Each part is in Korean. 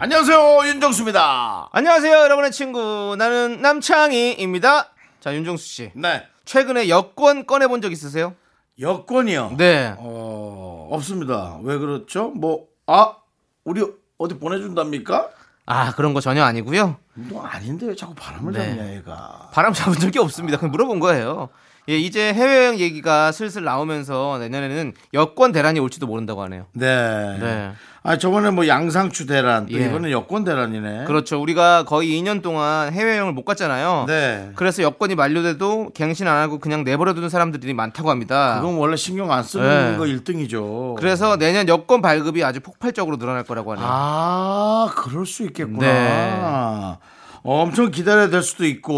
안녕하세요 윤정수입니다. 안녕하세요, 여러분의 친구. 나는 남창희입니다. 자, 윤종수 씨. 네 최근에 여권 꺼내본 적 있으세요? 여권이요. 네. 어 없습니다. 왜 그렇죠? 뭐 아 우리 어디 보내준답니까? 아, 그런 거 전혀 아니고요. 너 아닌데 왜 자꾸 바람을 네. 잡냐 얘가. 바람 잡은 적이 없습니다. 그냥 물어본 거예요. 예, 이제 해외여행 얘기가 슬슬 나오면서 내년에는 여권 대란이 올지도 모른다고 하네요. 네. 네. 아 저번에 뭐 양상추 대란 또 예. 이번에 여권 대란이네. 그렇죠. 우리가 거의 2년 동안 해외여행을 못 갔잖아요. 네. 그래서 여권이 만료돼도 갱신 안 하고 그냥 내버려두는 사람들이 많다고 합니다. 그건 원래 신경 안 쓰는 네. 거 1등이죠. 그래서 내년 여권 발급이 아주 폭발적으로 늘어날 거라고 하네요. 아, 그럴 수 있겠구나. 네. 어, 엄청 기다려야 될 수도 있고,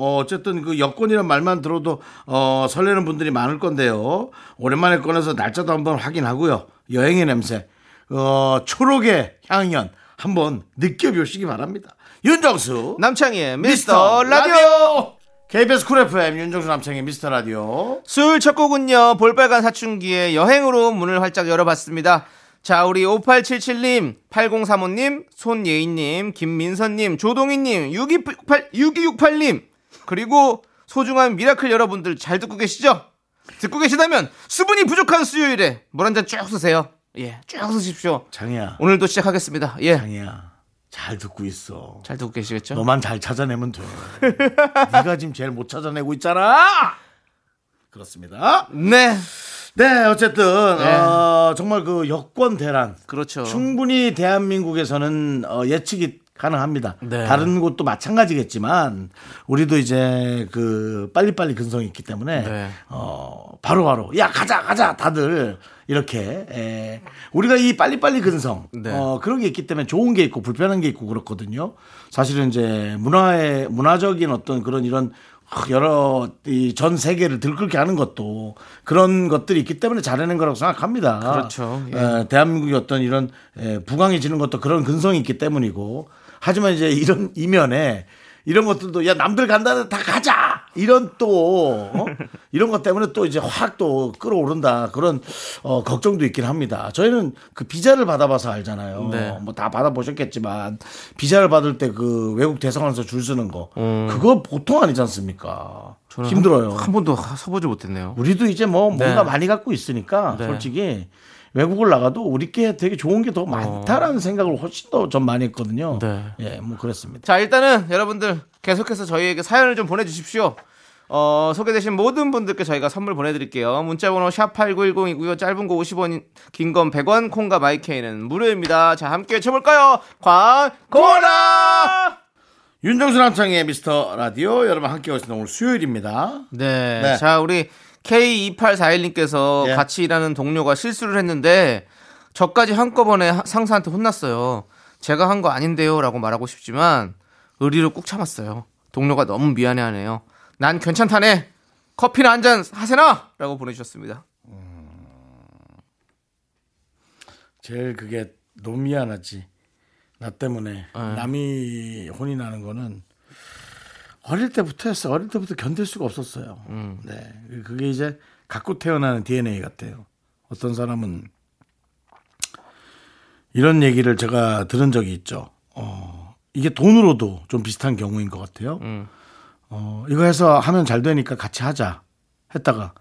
어, 어쨌든 그 여권이란 말만 들어도, 어, 설레는 분들이 많을 건데요. 오랜만에 꺼내서 날짜도 한번 확인하고요. 여행의 냄새, 어, 초록의 향연 한번 느껴보시기 바랍니다. 윤정수. 남창희의 미스터 라디오. KBS 쿨 FM 윤정수 남창희의 미스터 라디오. 수요일 첫 곡은요, 볼빨간 사춘기의 여행으로 문을 활짝 열어봤습니다. 자, 우리 5877님, 8035님, 손예인님, 김민선님, 조동희님, 6268, 6268님, 그리고 소중한 미라클 여러분들 잘 듣고 계시죠? 듣고 계시다면 수분이 부족한 수요일에 물 한 잔 쭉 드세요. 예, 쭉 드십시오. 창희야. 오늘도 시작하겠습니다. 예, 창희야. 잘 듣고 있어. 잘 듣고 계시겠죠? 너만 잘 찾아내면 돼. 네가 지금 제일 못 찾아내고 있잖아. 그렇습니다. 네, 네, 어쨌든 네. 어, 정말 그 여권 대란 그렇죠. 충분히 대한민국에서는 어, 예측이 가능합니다. 네. 다른 곳도 마찬가지겠지만 우리도 이제 그 빨리빨리 근성이 있기 때문에 네. 어 바로바로 야 가자 가자 다들 이렇게 에, 우리가 이 빨리빨리 근성 네. 어 그런 게 있기 때문에 좋은 게 있고 불편한 게 있고 그렇거든요. 사실은 이제 문화의 문화적인 어떤 그런 이런 여러 이 전 세계를 들끓게 하는 것도 그런 것들이 있기 때문에 잘해낸 거라고 생각합니다. 그렇죠. 예. 에, 대한민국의 어떤 이런 에, 부강해지는 것도 그런 근성이 있기 때문이고 하지만 이제 이런 이면에 이런 것들도 야 남들 간다는 다 가자 이런 또 어? 이런 것 때문에 또 이제 확 또 끌어오른다 그런 어, 걱정도 있긴 합니다. 저희는 그 비자를 받아봐서 알잖아요. 네. 뭐다 받아보셨겠지만 비자를 받을 때 그 외국 대사관에서 줄 서는 거 음. 그거 보통 아니지 않습니까? 힘들어요. 한, 한 번도 서보지 못했네요. 우리도 이제 뭐 뭔가 네. 많이 갖고 있으니까 네. 솔직히 외국을 나가도 우리께 되게 좋은 게 더 많다라는 생각을 훨씬 더좀 많이 했거든요. 어. 네. 예, 뭐 그렇습니다. 자, 일단은 여러분들 계속해서 저희에게 사연을 좀 보내주십시오. 어, 소개되신 모든 분들께 저희가 선물 보내드릴게요. 문자번호 샵8910이고요. 짧은 거 50원, 긴 건 100원, 콩과 마이케이는 무료입니다. 자, 함께 외쳐볼까요? 광고라! 윤정수 남창의 미스터 라디오 여러분 함께 오시는 오늘 수요일입니다. 네. 네. 자, 우리 K2841님께서 예. 같이 일하는 동료가 실수를 했는데 저까지 한꺼번에 하- 상사한테 혼났어요. 제가 한 거 아닌데요. 라고 말하고 싶지만 의리로 꾹 참았어요. 동료가 너무 미안해하네요. 난 괜찮다네. 커피나 한 잔 하세나? 라고 보내주셨습니다. 제일 그게 너무 미안하지. 나 때문에 네. 남이 혼이 나는 거는 어릴 때부터 했어. 어릴 때부터 견딜 수가 없었어요. 음. 네. 그게 이제 갖고 태어나는 DNA 같아요. 어떤 사람은 이런 얘기를 제가 들은 적이 있죠. 어, 이게 돈으로도 좀 비슷한 경우인 것 같아요. 음. 어, 이거 해서 하면 잘 되니까 같이 하자 했다가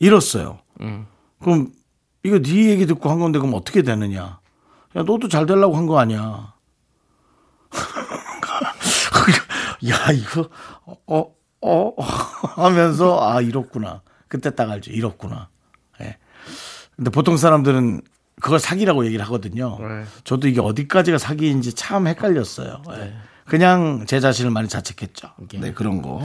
잃었어요. 음. 그럼 이거 네 얘기 듣고 한 건데 그럼 어떻게 되느냐? 야, 너도 잘 되려고 한 거 아니야. 야, 이거 어, 어, 어 하면서 아, 이렇구나. 그때 딱 알죠. 이렇구나. 예. 근데 보통 사람들은 그걸 사기라고 얘기를 하거든요. 네. 저도 이게 어디까지가 사기인지 참 헷갈렸어요. 예. 그냥 제 자신을 많이 자책했죠. 네, 그런 거.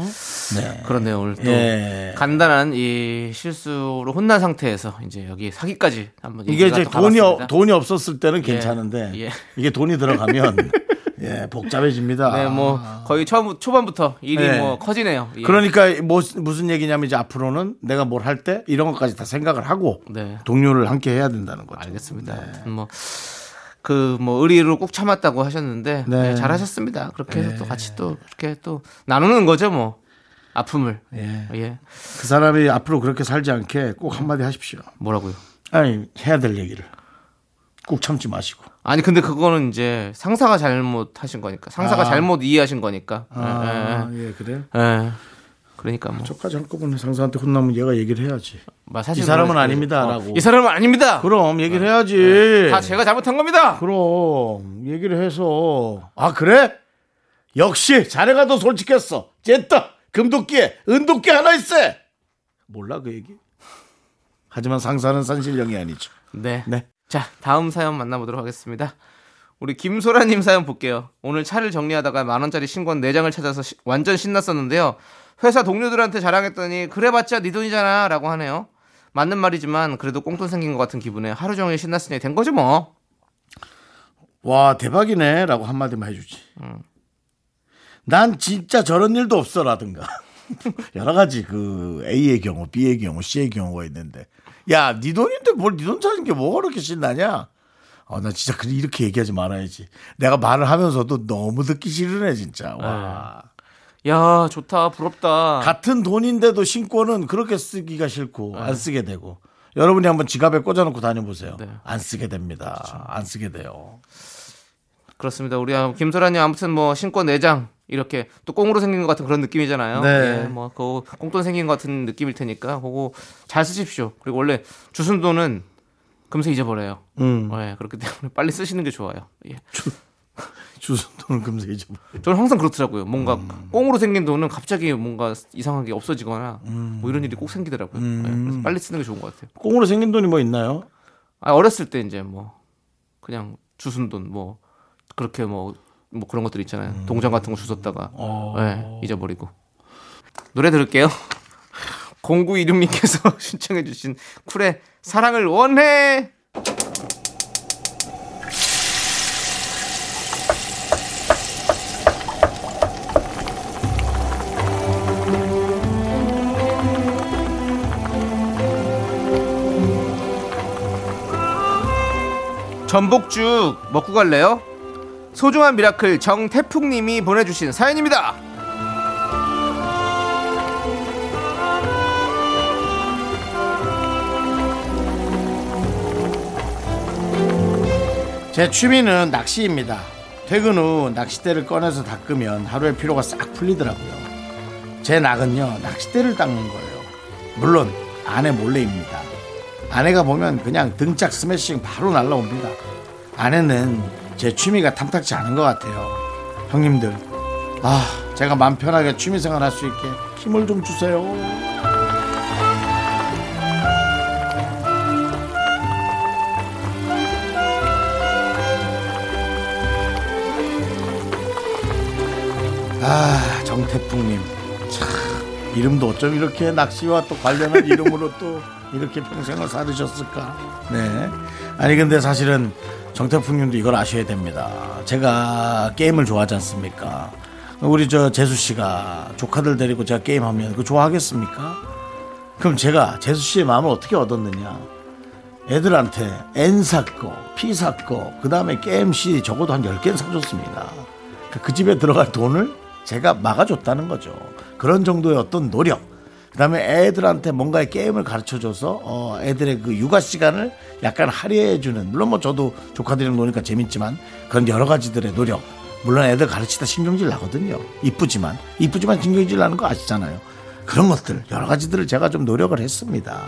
네. 그렇네요. 오늘 또 예. 간단한 이 실수로 혼난 상태에서 이제 여기 사기까지 한번 이게 이제 또 돈이. 어- 돈이 없었을 때는 괜찮은데 예. 이게 돈이 들어가면 예, 복잡해집니다. 네, 뭐 거의 처음 초반부터 일이 네. 뭐 커지네요. 예. 그러니까 뭐, 무슨 얘기냐면 이제 앞으로는 내가 뭘 할 때 이런 것까지 다 생각을 하고 네. 동료를 함께 해야 된다는 거죠. 알겠습니다. 뭐. 그 뭐 의리로 꾹 참았다고 하셨는데 네. 네, 잘하셨습니다. 그렇게 해서 또 같이 또 이렇게 또 나누는 거죠, 뭐 아픔을. 예. 예. 그 사람이 앞으로 그렇게 살지 않게 꼭 한마디 하십시오. 뭐라고요? 아니 해야 될 얘기를 꼭 참지 마시고. 아니 근데 그거는 이제 상사가 잘못하신 거니까 상사가 아. 잘못 이해하신 거니까. 아, 예, 그래. 예, 예. 예. 그러니까 뭐 저까지 한꺼번에 상사한테 혼나면 얘가 얘기를 해야지. 뭐 사실 이 사람은 그런- 아닙니다라고. 어, 이 사람은 아닙니다. 그럼 얘기를 해야지. 네. 다 제가 잘못한 겁니다. 그럼 얘기를 해서 아 그래? 역시 자네가 더 솔직했어. 쨌다 금도끼에 은도끼 하나 있어. 몰라 그 얘기. 하지만 상사는 산신령이 아니죠. 네. 네. 자, 다음 사연 만나보도록 하겠습니다. 우리 김소라님 사연 볼게요. 오늘 차를 정리하다가 만 원짜리 신권 4장을 찾아서 시- 완전 신났었는데요. 회사 동료들한테 자랑했더니 그래봤자 네 돈이잖아 라고 하네요. 맞는 말이지만 그래도 꽁돈 생긴 것 같은 기분에 하루 종일 신났으니 된 거지 뭐. 와 대박이네 라고 한마디만 해주지. 난 진짜 저런 일도 없어 라든가 여러 가지 그 A의 경우, B의 경우, C의 경우가 있는데 야 네 돈인데 뭘 네 돈 찾은 게 뭐가 그렇게 신나냐? 어, 나 진짜 그래 이렇게 얘기하지 말아야지. 내가 말을 하면서도 너무 듣기 싫으네 진짜. 와. 야, 좋다. 부럽다. 같은 돈인데도 신권은 그렇게 쓰기가 싫고 안 쓰게 되고 여러분이 한번 지갑에 꽂아놓고 다녀보세요. 네. 안 쓰게 됩니다. 안 쓰게 돼요. 그렇습니다. 우리 김소라님 아무튼 뭐 신권 4장 이렇게 또 꽁으로 생긴 것 같은 그런 느낌이잖아요. 네. 예, 뭐그 꽁돈 생긴 것 같은 느낌일 테니까 그거 잘 쓰십시오. 그리고 원래 주순 돈은 금세 잊어버려요. 음. 예, 그렇기 때문에 빨리 쓰시는 게 좋아요. 예. 주순 돈은 금세 잊어버려. 저는 항상 그렇더라고요. 뭔가 음. 꽁으로 생긴 돈은 갑자기 뭔가 이상하게 없어지거나 음. 뭐 이런 일이 꼭 생기더라고요. 예, 그래서 빨리 쓰는 게 좋은 것 같아요. 꽁으로 생긴 돈이 뭐 있나요? 아, 어렸을 때 이제 뭐 그냥 주순 돈 뭐 그렇게 뭐 뭐 그런 것들 있잖아요. 음. 동전 같은 거 주웠다가 어. 예, 잊어버리고 노래 들을게요. 0926님께서 신청해주신 쿨의 사랑을 원해. 전복죽 먹고 갈래요? 소중한 미라클 정태풍님이 보내주신 사연입니다. 제 취미는 낚시입니다. 퇴근 후 낚싯대를 꺼내서 닦으면 하루의 피로가 싹 풀리더라고요. 제 낙은요, 낚싯대를 닦는 거예요. 물론, 아내 몰래입니다. 아내가 보면 그냥 등짝 스매싱 바로 날라옵니다. 아내는 제 취미가 탐탁지 않은 것 같아요. 형님들, 아, 제가 맘 편하게 취미생활 할 수 있게 힘을 좀 주세요. 아 정태풍님 참 이름도 어쩜 이렇게 낚시와 또 관련한 이름으로 또 이렇게 평생을 살으셨을까 네 아니 근데 사실은 정태풍님도 이걸 아셔야 됩니다. 제가 게임을 좋아하지 않습니까? 우리 저 재수 씨가 조카들 데리고 제가 게임하면 그거 좋아하겠습니까? 그럼 제가 재수 씨의 마음을 어떻게 얻었느냐? 애들한테 N 샀고 P 샀고 그 다음에 게임 C 적어도 한 10개는 사줬습니다. 그- 그 집에 들어갈 돈을 제가 막아줬다는 거죠. 그런 정도의 어떤 노력 그 다음에 애들한테 뭔가의 게임을 가르쳐줘서 어, 애들의 그 육아 시간을 약간 할애해주는 물론 뭐 저도 조카들이랑 노니까 재밌지만 그런 여러 가지들의 노력. 물론 애들 가르치다 신경질 나거든요. 이쁘지만. 이쁘지만 신경질 나는 거 아시잖아요. 그런 것들 여러 가지들을 제가 좀 노력을 했습니다.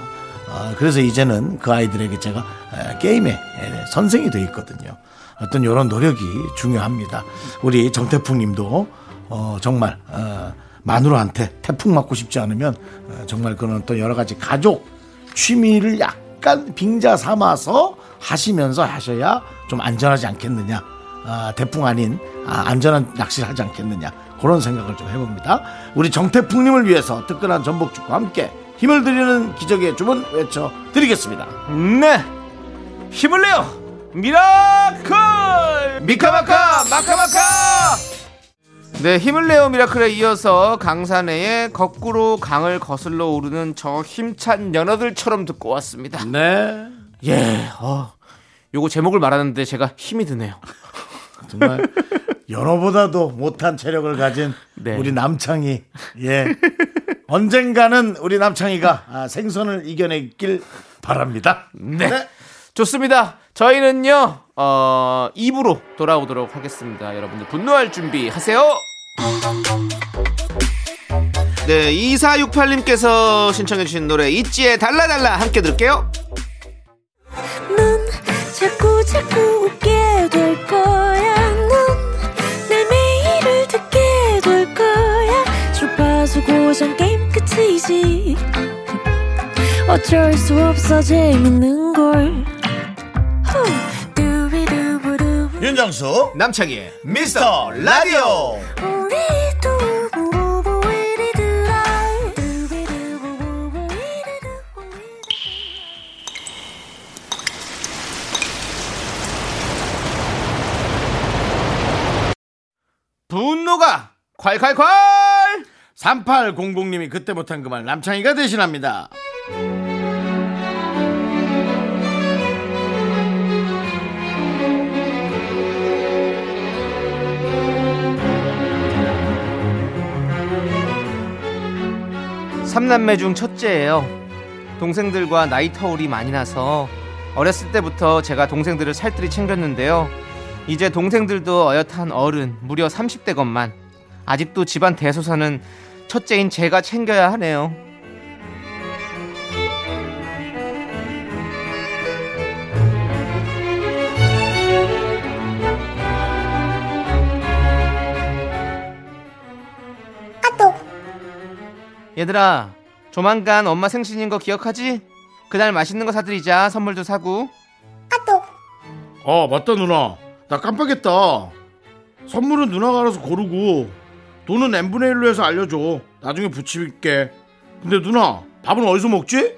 아, 그래서 이제는 그 아이들에게 제가 에, 게임의 에, 선생이 돼 있거든요. 어떤 이런 노력이 중요합니다. 우리 정태풍 님도 어, 정말 어, 마누라한테 태풍 맞고 싶지 않으면 어, 정말 그런 어떤 여러 가지 가족 취미를 약간 빙자 삼아서 하시면서 하셔야 좀 안전하지 않겠느냐. 아, 태풍 아닌 아, 안전한 낚시를 하지 않겠느냐. 그런 생각을 좀 해봅니다. 우리 정태풍님을 위해서 뜨끈한 전복죽과 함께 힘을 드리는 기적의 주문 외쳐드리겠습니다. 네, 힘을 내요. 미라클 미카마카 마카마카 네 힘을 내요 미라클에 이어서 강산에의 거꾸로 강을 거슬러 오르는 저 힘찬 연어들처럼 듣고 왔습니다 네. 예 어, 요거 제목을 말하는데 제가 힘이 드네요 정말 연어보다도 못한 체력을 가진 네. 우리 남창희. 예. 언젠가는 우리 남창희가 아, 생선을 이겨내길 바랍니다. 네. 좋습니다. 저희는요, 어, 2부로 돌아오도록 하겠습니다. 여러분들 분노할 준비 하세요. 네, 2468님께서 신청해 주신 노래, 있지의 달라달라 함께 들을게요. 넌 자꾸 자꾸 웃게 될 거야. 넌내 매일을 듣게 될 거야. 주파수 고정 게임 끝이지. 어쩔 수 없어 재밌는 걸. 윤정수 남창희의 미스터 라디오. 분노가 콸콸콸! 3800님이 그때 못한 그 말 남창희가 대신합니다. 삼남매 중 첫째예요. 동생들과 나이 터울이 많이 나서 어렸을 때부터 제가 동생들을 살뜰히 챙겼는데요. 이제 동생들도 어엿한 어른, 무려 30대건만 아직도 집안 대소사는 첫째인 제가 챙겨야 하네요. 얘들아, 조만간 엄마 생신인 거 기억하지? 그날 맛있는 거 사드리자. 선물도 사고. 어 맞다 누나. 나 깜빡했다. 선물은 누나가 알아서 고르고 돈은 n분의 1로 해서 알려줘. 나중에 부치게. 근데 누나 밥은 어디서 먹지?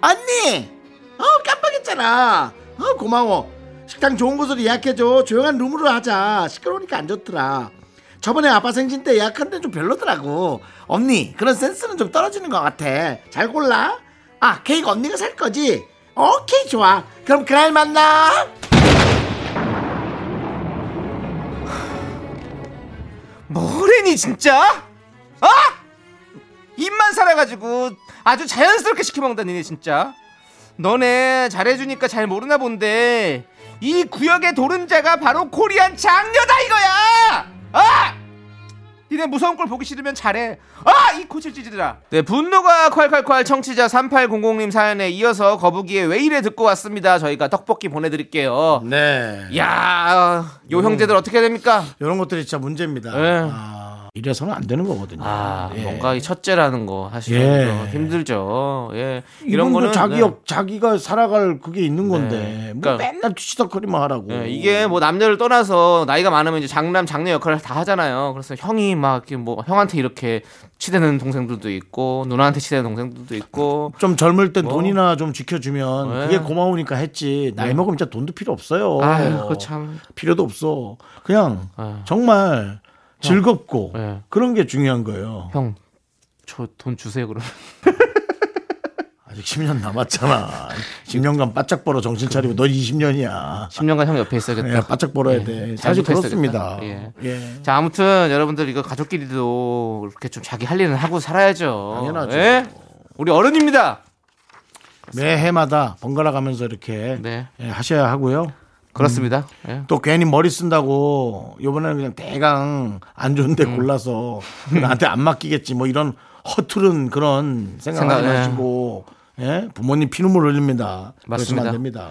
언니! 어 깜빡했잖아. 어 고마워. 식당 좋은 곳으로 예약해줘. 조용한 룸으로 하자. 시끄러우니까 안 좋더라 저번에 아빠 생신 때 예약한 데는 좀 별로더라고 언니 그런 센스는 좀 떨어지는 것 같아 잘 골라 아 케이크 언니가 살 거지 오케이 좋아 그럼 그날 만나 뭐래니 진짜? 아! 입만 살아가지고 아주 자연스럽게 시켜먹다니 네 진짜. 너네 잘해주니까 잘 모르나 본데 이 구역의 도른자가 바로 코리안 장녀다 이거야. 아! 니네 무서운 걸 보기 싫으면 잘해. 아! 이 코칠 찌질들아. 네, 분노가 콸콸콸 청취자 3800님 사연에 이어서 거북이의 왜 이래 듣고 왔습니다. 저희가 떡볶이 보내드릴게요. 네 야, 요 형제들 어떻게 됩니까? 이런 것들이 진짜 문제입니다. 네. 아, 이래서는 안 되는 거거든요. 아, 예. 뭔가 이 첫째라는 거 사실 예. 은 힘들죠. 예. 이런 거는 자기 네. 역 자기가 살아갈 그게 있는 건데 네. 뭐 그러니까- 맨날 뒤치덕거리만 하라고. 예, 이게 뭐 남녀를 떠나서 나이가 많으면 이제 장남 장녀 역할을 다 하잖아요. 그래서 형이 막 뭐 형한테 이렇게 치대는 동생들도 있고 누나한테 치대는 동생들도 있고 좀 젊을 땐 뭐. 돈이나 좀 지켜주면 네. 그게 고마우니까 했지. 나이 네. 먹으면 진짜 돈도 필요 없어요. 아유, 그참 필요도 없어. 그냥 아유. 정말 즐겁고 네. 그런 게 중요한 거예요. 형. 저 돈 주세요 그럼. 아직 10년 남았잖아. 10년간 바짝 벌어 정신 차리고 너 20년이야. 10년간 형 옆에 있어야겠다. 야, 바짝 벌어야 예. 돼. 잘 사실 그렇습니다. 있어야겠다. 예. 자, 아무튼 여러분들 이거 가족끼리도 이렇게 좀 자기 할 일은 하고 살아야죠. 당연하죠. 예? 우리 어른입니다. 매 해마다 번갈아 가면서 이렇게 네. 예, 하셔야 하고요. 그렇습니다. 예. 또 괜히 머리 쓴다고 요번에는 그냥 대강 안 좋은데 음. 골라서 나한테 안 맡기겠지 뭐 이런 허투른 그런 생각하지 생각, 예. 마시고 예? 부모님 피눈물 흘립니다. 맞습니다. 안 됩니다.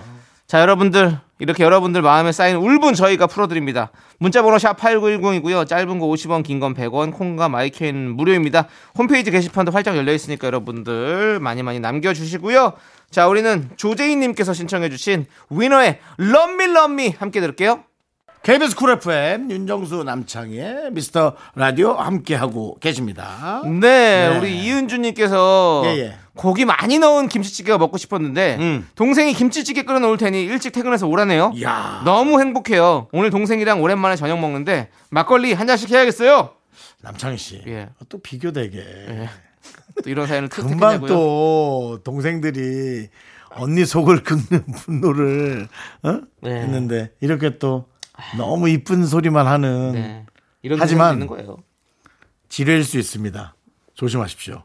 자, 여러분들 이렇게 여러분들 마음에 쌓인 울분 저희가 풀어드립니다. 문자번호 샵 8910이고요. 짧은 거 50원, 긴 건 100원, 콩과 마이크는 무료입니다. 홈페이지 게시판도 활짝 열려 있으니까 여러분들 많이 많이 남겨주시고요. 자, 우리는 조재희님께서 신청해주신 위너의 Love Me Love Me 함께 들을게요. KBS 쿨 FM 윤정수 남창희의 미스터 라디오 함께하고 계십니다. 네, 네. 우리 이은주님께서 예, 예. 고기 많이 넣은 김치찌개가 먹고 싶었는데 음. 동생이 김치찌개 끓여 놓을 테니 일찍 퇴근해서 오라네요. 이야. 너무 행복해요. 오늘 동생이랑 오랜만에 저녁 먹는데 막걸리 한 잔씩 해야겠어요. 남창희 씨. 예. 또 비교되게. 또 이런 사연을 금방. 또 동생들이 언니 속을 긁는 분노를 어? 네. 했는데 이렇게 또 너무 이쁜 소리만 하는 네. 이런 하지만-. 지뢰일 수 있습니다. 조심하십시오.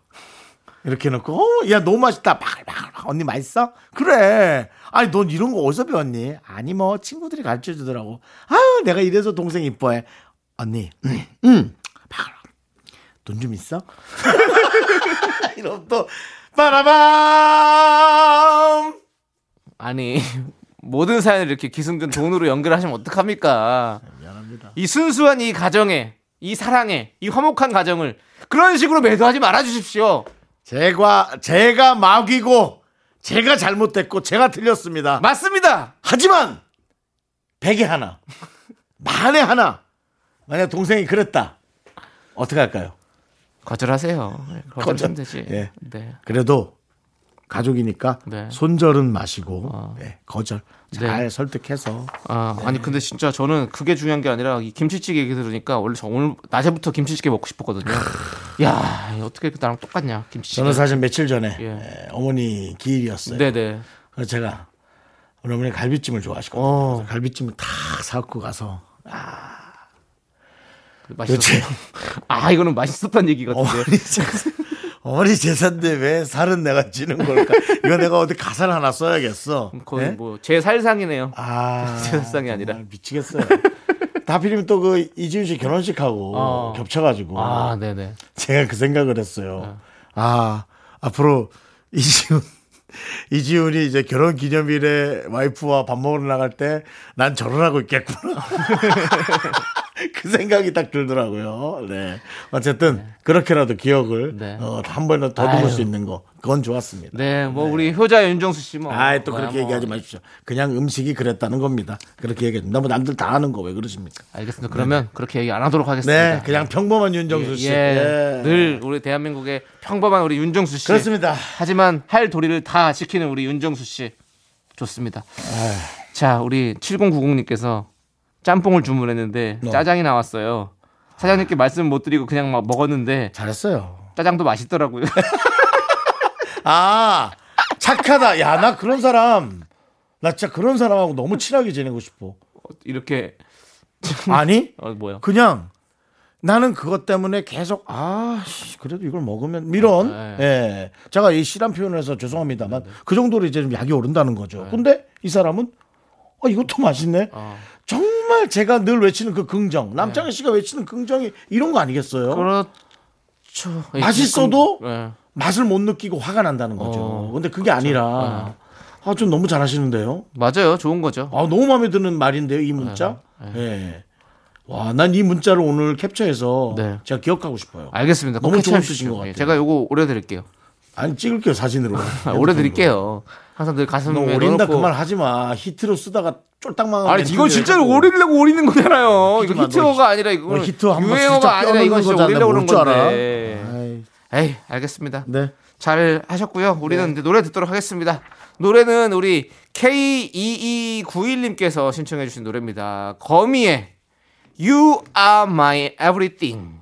이렇게 해놓고 어, 야 너무 맛있다. 바글바글 언니 맛있어? 그래. 아니 넌 이런 거 어디서 배웠니? 아니 뭐 친구들이 가르쳐 주더라고. 아유 내가 이래서 동생 이뻐해. 언니 음, 음. 돈 좀 있어? 이러면 또 빠라밤 아니 모든 사연을 이렇게 기승전 돈으로 연결하시면 어떡합니까? 미안합니다. 이 순수한 이 가정에 이 사랑에 이 화목한 가정을 그런 식으로 매도하지 말아 주십시오. 제가 제가 막이고 제가 잘못됐고 제가 틀렸습니다. 맞습니다. 하지만 백에 하나 만에 하나 만약 동생이 그랬다 어떻게 할까요? 거절하세요. 네, 거절하면 되지. 예. 네. 그래도 가족이니까 네. 손절은 마시고 어. 네, 거절 잘 네. 설득해서 아, 아니 근데 진짜 저는 그게 중요한 게 아니라 이 김치찌개 얘기 들으니까 원래 저 오늘 낮에부터 김치찌개 먹고 싶었거든요. 야, 어떻게 나랑 똑같냐? 김치찌개. 저는 사실 며칠 전에 예. 에, 어머니 기일이었어요. 네네. 그래서 제가 우리 어머니 갈비찜을 좋아하시거든요. 어. 갈비찜을 다 사갖고 가서 맛있었어요. 아, 이거는 맛있었다는 얘기 같은데. 어머니 재산, 어머니 재산인데 왜 살은 내가 지는 걸까? 이거 내가 어디 가사를 하나 써야겠어. 거의 네? 뭐제 살상이네요. 아, 세상이 아니라. 정말 미치겠어요. 하필이면 또 그 이지훈 씨 결혼식하고 어. 겹쳐가지고 아, 네네. 제가 그 생각을 했어요. 아 앞으로 이지훈 이지훈이 이제 결혼 기념일에 와이프와 밥 먹으러 나갈 때난 결혼하고 있겠구나. 그 생각이 딱 들더라고요. 네. 어쨌든 그렇게라도 기억을 네. 어, 한 번은 더듬을 아유. 수 있는 거 그건 좋았습니다. 네, 뭐 우리 효자 윤정수 씨 뭐. 아이 또 그렇게 뭐. 얘기하지 마십시오. 그냥 음식이 그랬다는 겁니다. 그렇게 얘기해. 너무 남들 다 아는 거 왜 그러십니까? 알겠습니다. 그러면 그렇게 얘기 안 하도록 하겠습니다. 네, 그냥 평범한 윤정수 씨. 예, 예. 늘 우리 대한민국의 평범한 우리 윤정수 씨. 그렇습니다. 하지만 할 도리를 다 지키는 우리 윤정수 씨. 좋습니다. 자, 우리 7090님께서 짬뽕을 주문했는데 네. 짜장이 나왔어요. 사장님께 말씀 못 드리고 그냥 막 먹었는데 잘했어요. 짜장도 맛있더라고요. 아, 착하다. 야, 나 그런 사람, 나 진짜 그런 사람하고 너무 친하게 지내고 싶어. 이렇게 아니, 어 뭐야? 그냥 나는 그것 때문에 계속, 아, 씨, 그래도 이걸 먹으면, 이런, 네. 예. 제가 이 실한 표현을 해서 죄송합니다만, 그 정도로 이제 좀 약이 오른다는 거죠. 근데 이 사람은, 어, 이것도 맛있네. 어. 정말 제가 늘 외치는 그 긍정, 남창희 씨가 외치는 긍정이 이런 거 아니겠어요? 그렇죠. 맛있어도 예. 맛을 못 느끼고 화가 난다는 거죠. 어, 근데 그게 아니라, 아, 좀 너무 잘하시는데요? 맞아요. 좋은 거죠. 아, 너무 마음에 드는 말인데요, 이 문자? 예. 와, 난 이 문자를 오늘 캡처해서 네. 제가 기억하고 싶어요. 알겠습니다. 꼭 너무 좋은 뜻인 것. 예, 같아요. 제가 요거 오려 드릴게요. 아니, 찍을게요, 사진으로. 아, 오려 드릴게요. 항상 늘 너 가슴에 오린다 넣어놓고. 그말 하지 마. 히트로 쓰다가 쫄딱 망한 아니 멘트를 이건 진짜로. 오리려고 오리는 거잖아요. 이거 마, 너 히트어가 아니라 이거 너 히트 유행어가 아니라 이건 진짜. 오리려고 알아. 건데. 아이, 에이 알겠습니다. 네. 잘 하셨고요. 우리는 이제 노래 듣도록 하겠습니다. 노래는 우리 K2291님께서 신청해 주신 노래입니다. 거미의 You Are My Everything.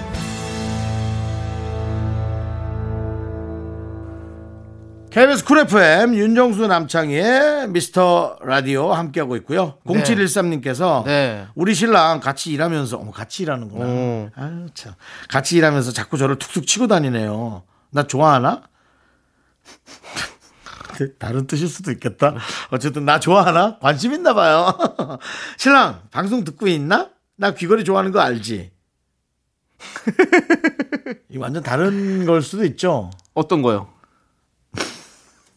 KBS 쿨 FM 윤정수 남창희의 미스터 라디오 함께하고 있고요. 0713님께서 네. 우리 신랑 같이 일하면서 어머 같이 일하는구나. 어. 아유 참. 같이 일하면서 자꾸 저를 툭툭 치고 다니네요. 나 좋아하나? 다른 뜻일 수도 있겠다. 어쨌든 나 좋아하나? 관심 있나 봐요. 신랑, 방송 듣고 있나? 나 귀걸이 좋아하는 거 알지? 이 완전 다른 걸 수도 있죠. 어떤 거요?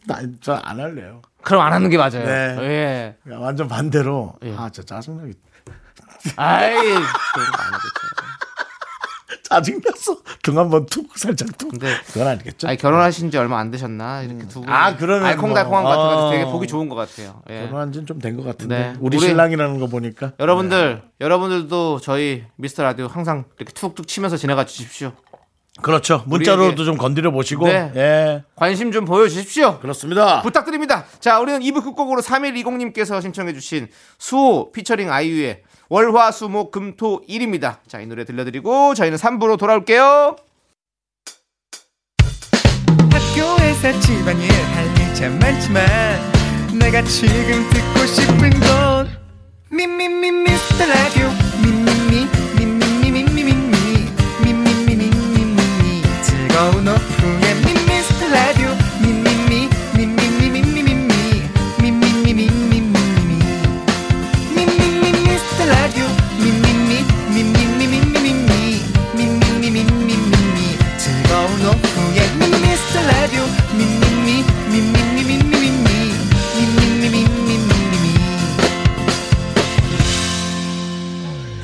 나저 안 할래요. 그럼 안 하는 게 맞아요. 네. 예. 완전 반대로. 예. 아, 저 짜증나겠다. 아이, 그런 거 안 하겠죠. 짜증났어. 등 한번 툭 살짝 툭. 근데 그건 아니겠죠. 아니 결혼하신 지 얼마 안 되셨나 이렇게 두 분. 아, 그러면 알콩달콩한 뭐. 것 같아서 어. 되게 보기 좋은 것 같아요. 예. 결혼한 지는 좀 된 것 같은데. 네. 우리, 우리- 신랑이라는 거 보니까. 여러분들, 여러분들도 저희 미스터 라디오 항상 이렇게 툭툭 치면서 지나가 주십시오. 그렇죠. 문자로도 좀 건드려 보시고. 네. 예. 관심 좀 보여 주십시오. 그렇습니다. 부탁드립니다. 자, 우리는 2부 끝곡으로 3120님께서 신청해 주신 수호 피처링 아이유의 월화수목 금토 일입니다. 자, 이 노래 들려드리고 저희는 3부로 돌아올게요. 학교에서 집안일 할 일 참 많지만 내가 지금 듣고 싶은 건 미미미 미스터 라디오 즐거운 오후에 미스터 라디오 미미미 미미미 미미 미 미미미 미미미 미미미 미스터 라디오 미미미 미미미 미미미 미 미미 미미미 즐거운 오후에 미스터 라디오 미미미 미미미 미미 미 미미미 미미미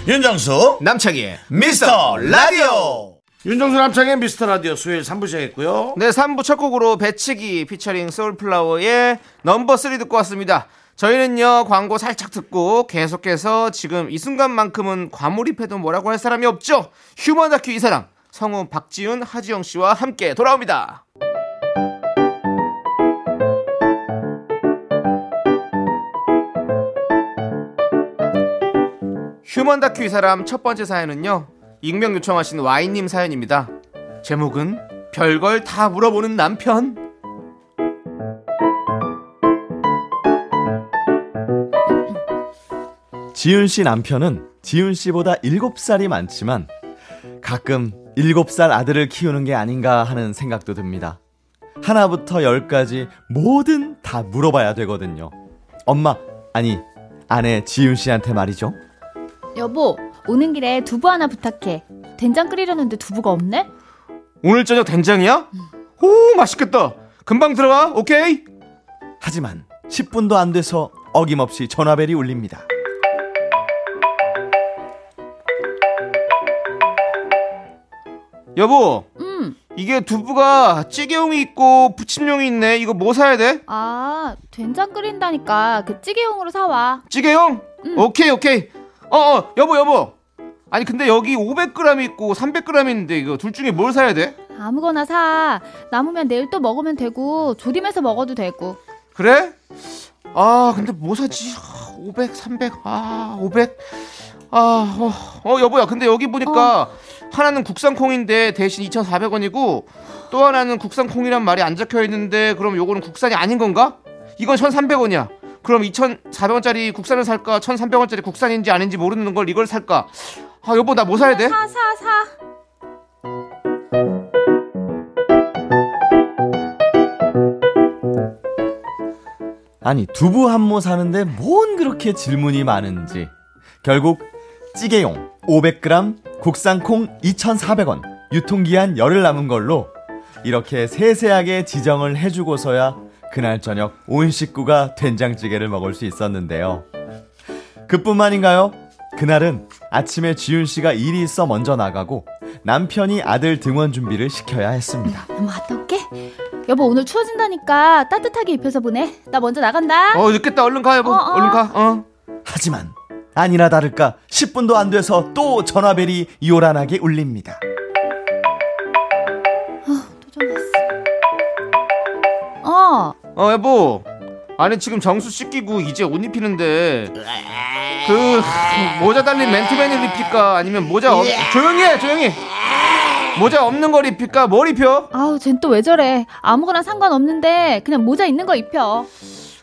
윤정수. 남창희의 미스터 라디오. 윤정수 남창희의 미스터 라디오 수요일 3부 시작했고요. 네, 3부 첫 곡으로 배치기 피처링 소울플라워의 넘버 3 듣고 왔습니다. 저희는요, 광고 살짝 듣고 계속해서 지금 이 순간만큼은 과몰입해도 뭐라고 할 사람이 없죠? 휴먼 다큐 이 사람, 성우 박지훈, 하지영 씨와 함께 돌아옵니다. 휴먼 다큐 이 사람 첫 번째 사연은요, 익명 요청하신 와인님 사연입니다. 제목은 별걸 다 물어보는 남편. 지윤 씨 남편은 지윤 씨보다 7살이 많지만 가끔 7살 아들을 키우는 게 아닌가 하는 생각도 듭니다. 하나부터 열까지 뭐든 다 물어봐야 되거든요. 엄마, 아니, 아내 지윤 씨한테 말이죠. 여보, 오는 길에 두부 하나 부탁해. 된장 끓이려는데 두부가 없네? 오늘 저녁 된장이야? 오, 맛있겠다. 금방 들어와. 오케이. 하지만 10분도 안 돼서 어김없이 전화벨이 울립니다. 여보, 응. 이게 두부가 찌개용이 있고 부침용이 있네. 이거 뭐 사야 돼? 아, 된장 끓인다니까 그 찌개용으로 사와. 찌개용? 응. 오케이, 오케이. 어, 어, 여보, 여보. 아니, 근데 여기 500g 있고 300g 있는데 이거 둘 중에 뭘 사야 돼? 아무거나 사. 남으면 내일 또 먹으면 되고 조림해서 먹어도 되고. 그래? 아, 근데 뭐 사지? 아, 500, 300, 아, 500. 아, 어, 어, 여보야. 근데 여기 보니까 하나는 국산 콩인데 대신 2,400원이고 또 하나는 국산 콩이란 말이 안 적혀 있는데 그럼 요거는 국산이 아닌 건가? 이건 1,300원이야. 그럼 2,400원짜리 국산을 살까? 1,300원짜리 국산인지 아닌지 모르는 걸 이걸 살까? 아, 여보 나 뭐 사야 돼? 사, 사, 사. 아니 두부 한 모 사는데 뭔 그렇게 질문이 많은지 결국 찌개용 500g 국산콩 2,400원 유통기한 열흘 남은 걸로 이렇게 세세하게 지정을 해주고서야 그날 저녁 온 식구가 된장찌개를 먹을 수 있었는데요. 그뿐만인가요? 그날은 아침에 지윤 씨가 일이 있어 먼저 나가고 남편이 아들 등원 준비를 시켜야 했습니다. 엄마 갔다 올게. 여보 오늘 추워진다니까 따뜻하게 입혀서 보내. 나 먼저 나간다. 어, 늦겠다. 얼른 가, 여보. 어, 어. 얼른 가. 어. 하지만 아니나 다를까 10분도 안 돼서 또 전화벨이 요란하게 울립니다. 또 전화 왔어. 어. 어 여보. 아니 지금 정수 씻기고 이제 옷 입히는데. 그 모자 달린 맨투맨을 입힐까? 아니면 모자 없... 조용히 해 조용히. 모자 없는 걸 입힐까? 뭘 입혀? 아우 쟨 또 왜 저래? 아무거나 상관없는데 그냥 모자 있는 거 입혀.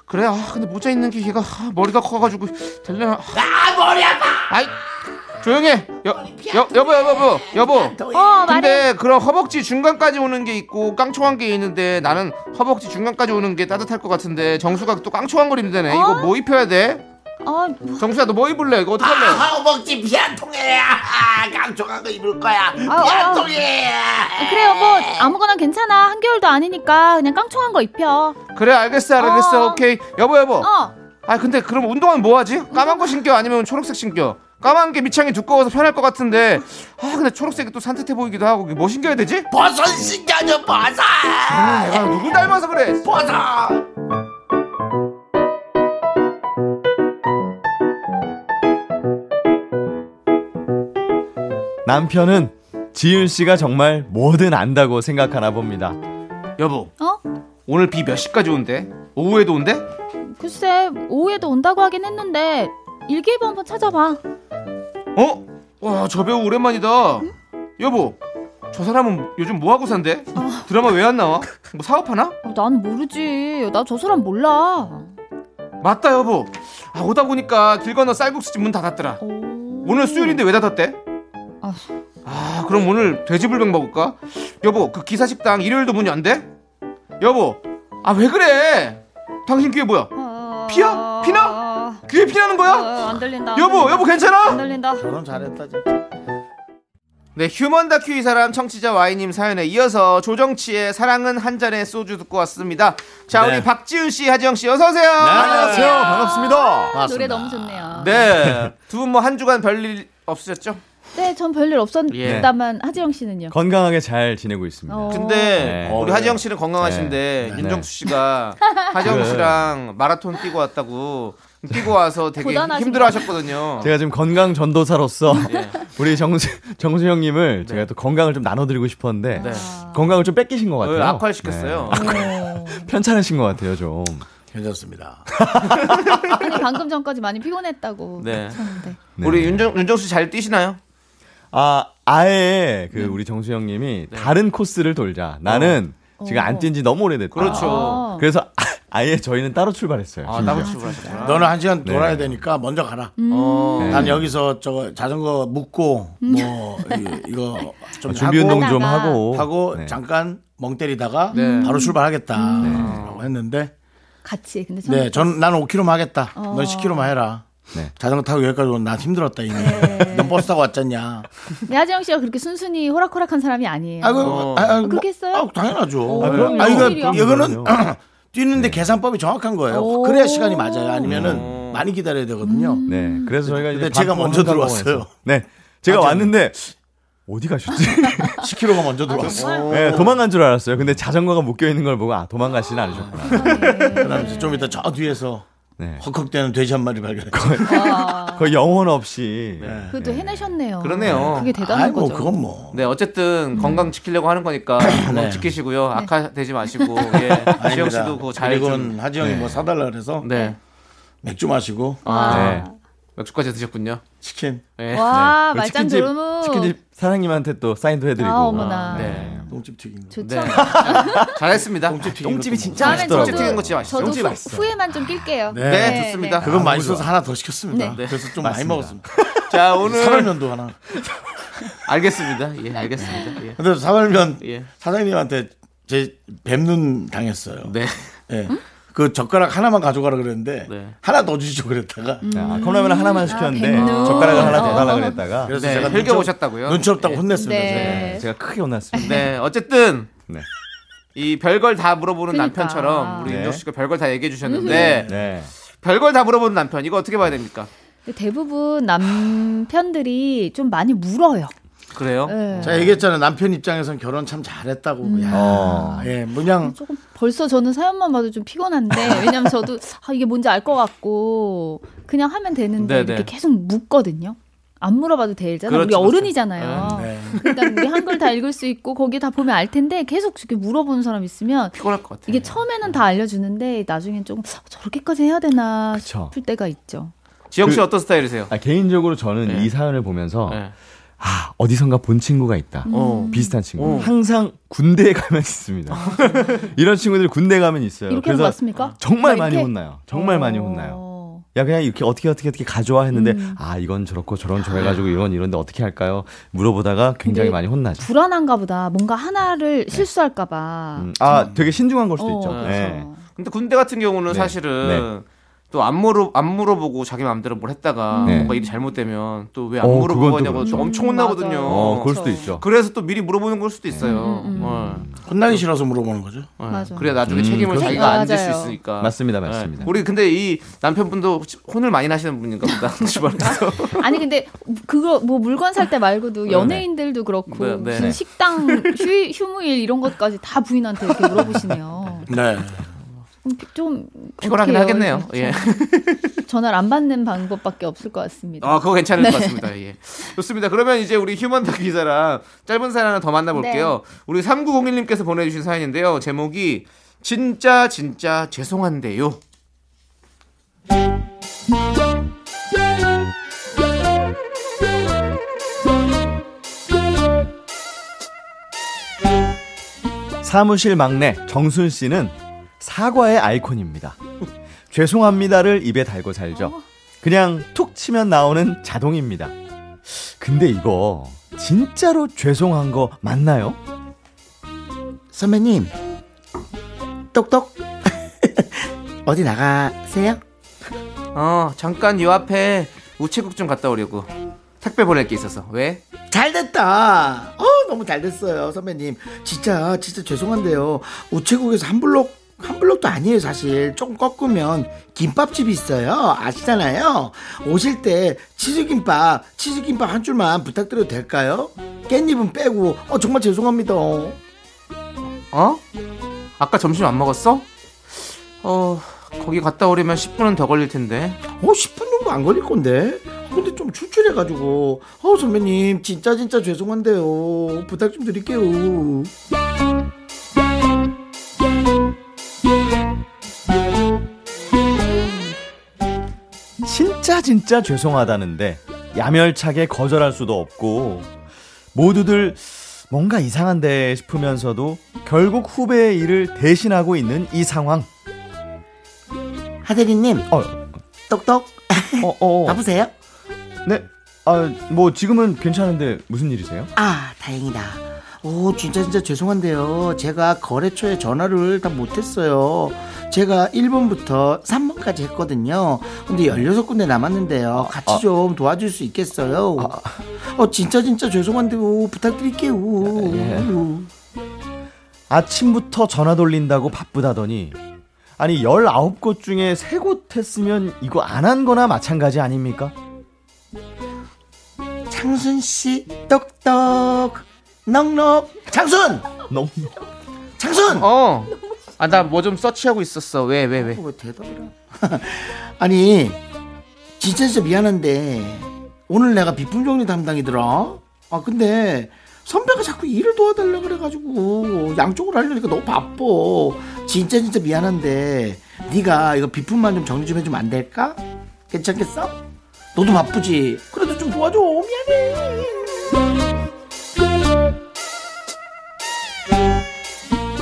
그래 아 근데 모자 있는 게 얘가 아, 머리가 커가지고 될려나 아 머리 아파 아이 조용해. 여, 여, 여보, 여보, 여보, 여보. 어 말해. 근데 그럼 허벅지 중간까지 오는 게 있고 깡총한 게 있는데 나는 허벅지 중간까지 오는 게 따뜻할 것 같은데 정수가 또 깡총한 걸 입는다네. 이거 뭐 입혀야 돼? 어 정수야 너 뭐 입을래? 이거 어떡할래? 허벅지 비한통에 아, 깡총한 거 입을 거야. 아, 비한통에. 그래 여보 아무거나 괜찮아 한겨울도 아니니까 그냥 깡총한 거 입혀. 그래 알겠어 알겠어 어. 오케이 여보 여보. 어. 아 근데 그럼 운동화는 뭐 하지? 까만 거 신겨 아니면 초록색 신겨? 까만 게 밑창이 두꺼워서 편할 것 같은데 아 근데 초록색이 또 산뜻해 보이기도 하고 뭐 신겨야 되지? 버섯 신겨줘 버섯. 내가 누구 닮아서 그래? 버섯. 남편은 지윤 씨가 정말 뭐든 안다고 생각하나 봅니다. 여보 어? 오늘 비 몇 시까지 온대? 오후에도 온대? 글쎄 오후에도 온다고 하긴 했는데 일기예보 한번 찾아봐. 어? 와 저 배우 오랜만이다 여보 저 사람은 요즘 뭐 하고 산대? 드라마 왜 안 나와? 뭐 사업하나? 어, 난 모르지. 나 저 사람 몰라. 맞다 여보 아 오다 보니까 길 건너 쌀국수집 문 닫았더라 오. 오늘 수요일인데 왜 닫았대? 아. 아 그럼 오늘 돼지불백 먹을까? 여보 그 기사식당 일요일도 문이 안 돼? 여보 아 왜 그래? 당신 귀에 뭐야? 아, 피야? 피나? 귀에 피나는 거야? 아, 안 들린다. 안 여보 들린다. 여보 안 괜찮아? 들린다. 결혼 잘했다 진짜. 네 휴먼 다큐 이 사람 청취자 와이님 사연에 이어서 조정치의 사랑은 한 잔의 소주 듣고 왔습니다 자 네. 우리 박지훈 씨 하지영 씨 어서 오세요 안녕하세요. 반갑습니다. 노래 너무 좋네요. 네. 두 분 뭐 한 주간 별일 없으셨죠? 네, 전 별일 없었다만 하지영 씨는요. 건강하게 잘 지내고 있습니다. 어. 근데 네. 우리 어, 하지영 씨는 건강하신데 네. 윤정수 씨가 하지영 그래. 씨랑 마라톤 뛰고 왔다고 뛰고 와서 되게 고단하신 힘들어 하셨거든요. 제가 지금 건강 전도사로서 예. 우리 정수 정수 형님을 제가 또 건강을 좀 나눠드리고 싶었는데 네. 건강을 좀 뺏기신 것 같아요. 어, 악화를 시켰어요. 어. 네. 편찮으신 것 같아요, 좀. 괜찮습니다. 아니 방금 전까지 많이 피곤했다고. 네. 네. 우리 윤정 윤정수 씨잘 뛰시나요? 아 아예 그 우리 정수 형님이 다른 코스를 돌자. 나는 지금 안 뛴 지 너무 오래됐다. 그렇죠. 아. 그래서 아예 저희는 따로 출발했어요. 아. 따로 출발하셨구나. 너는 한 시간 네. 돌아야 되니까 먼저 가라. 어. 네. 난 여기서 저거 자전거 묶고 뭐 이- 이거 좀 준비 하고 운동 좀 하고 하고 네. 잠깐 멍 때리다가 네. 바로 출발하겠다라고 했는데 같이. 근데 네, 전 나는 5km만 하겠다. 어. 넌 10km만 해라. 네. 자전거 타고 여기까지 오면 난 힘들었다 이미. 네. 넌 버스 타고 왔잖냐. 근데 하지영 씨가 그렇게 순순히 호락호락한 사람이 아니에요. 아이고, 어. 아, 아, 그렇게 했어요? 아, 당연하죠. 오, 그럼요. 아, 이거. 이거는. 뛰는데 계산법이 정확한 거예요. 오. 그래야 시간이 맞아요. 아니면은 음. 많이 기다려야 되거든요. 네. 그래서 저희가 근데 이제 제가 먼저. 들어왔어요. 네. 제가 아, 왔는데 어디 가셨지? 10km가 먼저 들어왔어. 네, 도망간 줄 알았어요. 근데 자전거가 묶여 있는 걸 보고 아 도망가시는 않으셨구나. 그다음에 이제 좀 이따 저 뒤에서 네. 헉헉대는 돼지 한 마리 발견했죠. 와. 거의 영혼 없이 그래도 해내셨네요. 그러네요. 그게 대단한 아이 뭐 거죠. 그건 뭐. 네, 어쨌든 건강 지키려고 하는 거니까 건강 네. 지키시고요. 악화되지 마시고. 예. 지영 씨도 그거 잘 그리고 좀. 하지영이 네. 뭐 사달라 그래서 네. 맥주 마시고 아, 네. 맥주까지 드셨군요. 치킨 예. 와그 말짱 치킨집- 조르무. 치킨집 사장님한테 또 사인도 해드리고. 아 어머나. 네. 똥집 튀긴 거. 좋죠. 네. 잘했습니다. 똥집 튀긴 똥집이 진짜 맛있더라고요. 저도 튀긴 거 진짜 맛있어요. 저도 똥집 후, 맛있어요. 후회만 좀 낄게요. 네. 네, 좋습니다. 그건 아, 맛있어서. 하나 더 시켰습니다. 네. 그래서 좀 많이 맞습니다. 먹었습니다. 자, 오늘 사발면도 하나. 알겠습니다. 예, 알겠습니다. 예. 근데 사발면 예. 사장님한테 제 뱀눈 당했어요. 네. 예. 그 젓가락 하나만 가져가라 그랬는데 네. 하나 더 주시죠 그랬다가 아, 컵라면 하나만 시켰는데 뱀눈. 젓가락을 하나 더 어. 달라 그랬다가 그래서 네, 제가 없- 오셨다고요? 눈치 없다고 예. 혼냈습니다. 네. 제가. 네, 제가 크게 혼났습니다. 네, 어쨌든 네. 이 별걸 다 물어보는 그러니까. 남편처럼 우리 네. 윤정 씨가 별걸 다 얘기해 주셨는데 네. 별걸 다 물어보는 남편 이거 어떻게 봐야 됩니까? 대부분 남편들이 좀 많이 물어요. 그래요? 네. 제가 얘기했잖아요. 남편 입장에선 결혼 참 잘했다고. 야, 어. 예, 그냥 조금 벌써 저는 사연만 봐도 좀 피곤한데 왜냐면 저도 아, 이게 뭔지 알 것 같고 그냥 하면 되는데 네네. 이렇게 계속 묻거든요. 안 물어봐도 되잖아요. 우리 그렇죠, 어른이잖아요. 네. 그러니까 우리 한글 다 읽을 수 있고 거기 다 보면 알 텐데 계속 이렇게 물어보는 사람 있으면 피곤할 것 같아요. 이게 처음에는 다 알려주는데 나중엔 조금 저렇게까지 해야 되나 그쵸. 싶을 때가 있죠. 지영 씨 그- 어떤 스타일이세요? 아, 개인적으로 저는 네. 이 사연을 보면서 네. 아 어디선가 본 친구가 있다. 어. 비슷한 친구. 어. 항상 군대에 가면 있습니다. 이런 친구들이 군대 가면 있어요. 이렇게 그래서 거 맞습니까? 정말 막 많이 이렇게? 혼나요. 정말 많이 어. 혼나요. 야 그냥 이렇게 어떻게 어떻게 어떻게 가져와 했는데 음. 아 이건 저렇고 저런 저래 가지고 이건 이런데 어떻게 할까요? 물어보다가 굉장히 많이 혼나죠. 불안한가 보다. 뭔가 하나를 실수할까 봐. 음, 아 되게 신중한 걸 수도 어, 있죠. 그래서. 네. 근데 군대 같은 경우는 네. 사실은 또 안 물어 안 물어보고 자기 마음대로 뭘 했다가 네. 뭔가 일이 잘못되면 또 왜 안 어, 물어보고 그건 또 하냐고 그렇죠. 또 엄청 음, 혼나거든요. 어 그럴 수도 그렇죠. 있죠. 그래서 또 미리 물어보는 걸 수도 있어요. 음, 음, 어. 혼나기 싫어서 물어보는 거죠. 어. 맞아. 그래야 나중에 음, 책임을 그렇죠. 자기가 안 질 수. 있으니까. 맞습니다, 네. 맞습니다. 우리 근데 이 남편분도 혼을 많이 나시는 분인가 보다. 주말에서. 아니 근데 그거 뭐 물건 살 때 말고도 연예인들도 그렇고 네, 네. 무슨 네. 식당 휴, 휴무일 이런 것까지 다 부인한테 이렇게 물어보시네요. 네. 음, 좀 피곤하긴 하겠네요. 이제. 예. 전화를 안 받는 방법밖에 없을 것 같습니다. 아, 그거 괜찮을 네. 것 같습니다. 예. 좋습니다. 그러면 이제 우리 휴먼 더 기자랑 짧은 사연 하나 더 만나볼게요. 네. 우리 3901님께서 보내주신 사연인데요. 제목이 진짜 진짜 죄송한데요. 사무실 막내 정순 씨는 사과의 아이콘입니다. 죄송합니다를 입에 달고 살죠. 그냥 툭 치면 나오는 자동입니다. 근데 이거 진짜로 죄송한 거 맞나요? 선배님, 똑똑. 어디 나가세요? 어, 잠깐 요 앞에 우체국 좀 갔다 오려고. 택배 보낼 게 있어서. 왜? 잘 됐다. 어, 너무 잘 됐어요, 선배님. 진짜, 진짜 죄송한데요. 우체국에서 한 블록, 한 블록도 아니에요, 사실. 좀 꺾으면 김밥집 이 있어요. 아시잖아요. 오실 때 치즈김밥, 치즈김밥 한 줄만 부탁드려도 될까요? 깻잎은 빼고, 어, 정말 죄송합니다. 어? 아까 점심 안 먹었어? 어, 거기 갔다 오려면 10분은 더 걸릴 텐데. 어, 10분 정도 안 걸릴 건데? 근데 좀 출출해가지고, 어, 선배님, 진짜, 진짜 죄송한데요. 부탁 좀 드릴게요. 진짜 진짜 죄송하다는데 야멸차게 거절할 수도 없고 모두들 뭔가 이상한데 싶으면서도 결국 후배의 일을 대신하고 있는 이 상황. 하대리님, 어, 똑똑. 어, 어. 바쁘세요? 네. 아, 뭐 지금은 괜찮은데 무슨 일이세요? 아, 다행이다. 오, 진짜 진짜 죄송한데요. 제가 거래처에 전화를 다 못했어요. 제가 1번부터 3번까지 했거든요. 근데 16군데 남았는데요. 같이 아. 좀 도와줄 수 있겠어요? 어, 진짜 진짜 죄송한데요. 부탁드릴게요. 예. 아침부터 전화 돌린다고 바쁘다더니 아니 19곳 중에 3곳 했으면 이거 안 한 거나 마찬가지 아닙니까? 창순 씨, 똑똑. 넉넉. 장순! 너무 장순! 어. 아, 나 뭐 좀 서치하고 있었어. 왜, 왜, 왜? 왜 대답을 하- 아니 진짜 진짜 미안한데 오늘 내가 비품 정리 담당이더라 아 근데 선배가 자꾸 일을 도와달라 그래가지고 양쪽으로 하려니까 너무 바빠 진짜 진짜 미안한데 네가 이거 비품만 좀 정리 좀 해주면 안 될까? 괜찮겠어? 너도 바쁘지? 그래도 좀 도와줘 미안해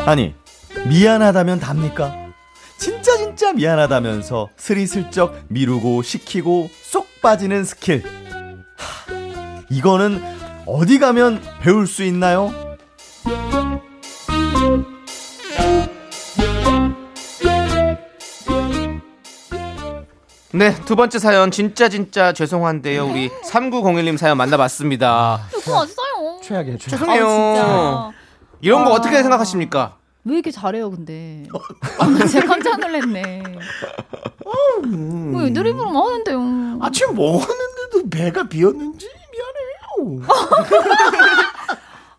아니 미안하다면 답니까? 진짜 진짜 미안하다면서 스리슬쩍 미루고 시키고 쏙 빠지는 스킬 하, 이거는 어디 가면 배울 수 있나요? 네, 두 번째 사연 진짜 진짜 죄송한데요. 우리 3901님 사연 만나봤습니다. 그거 왔어요. 최악이에요 최악 죄송해요. 아. 이런 거 아. 어떻게 생각하십니까? 왜 이렇게 잘해요, 근데? 아, 나 진짜 깜짝 놀랐네. 뭐 드리블 뭐 하는데요? 아침 뭐 하는데도 배가 비었는지 미안해요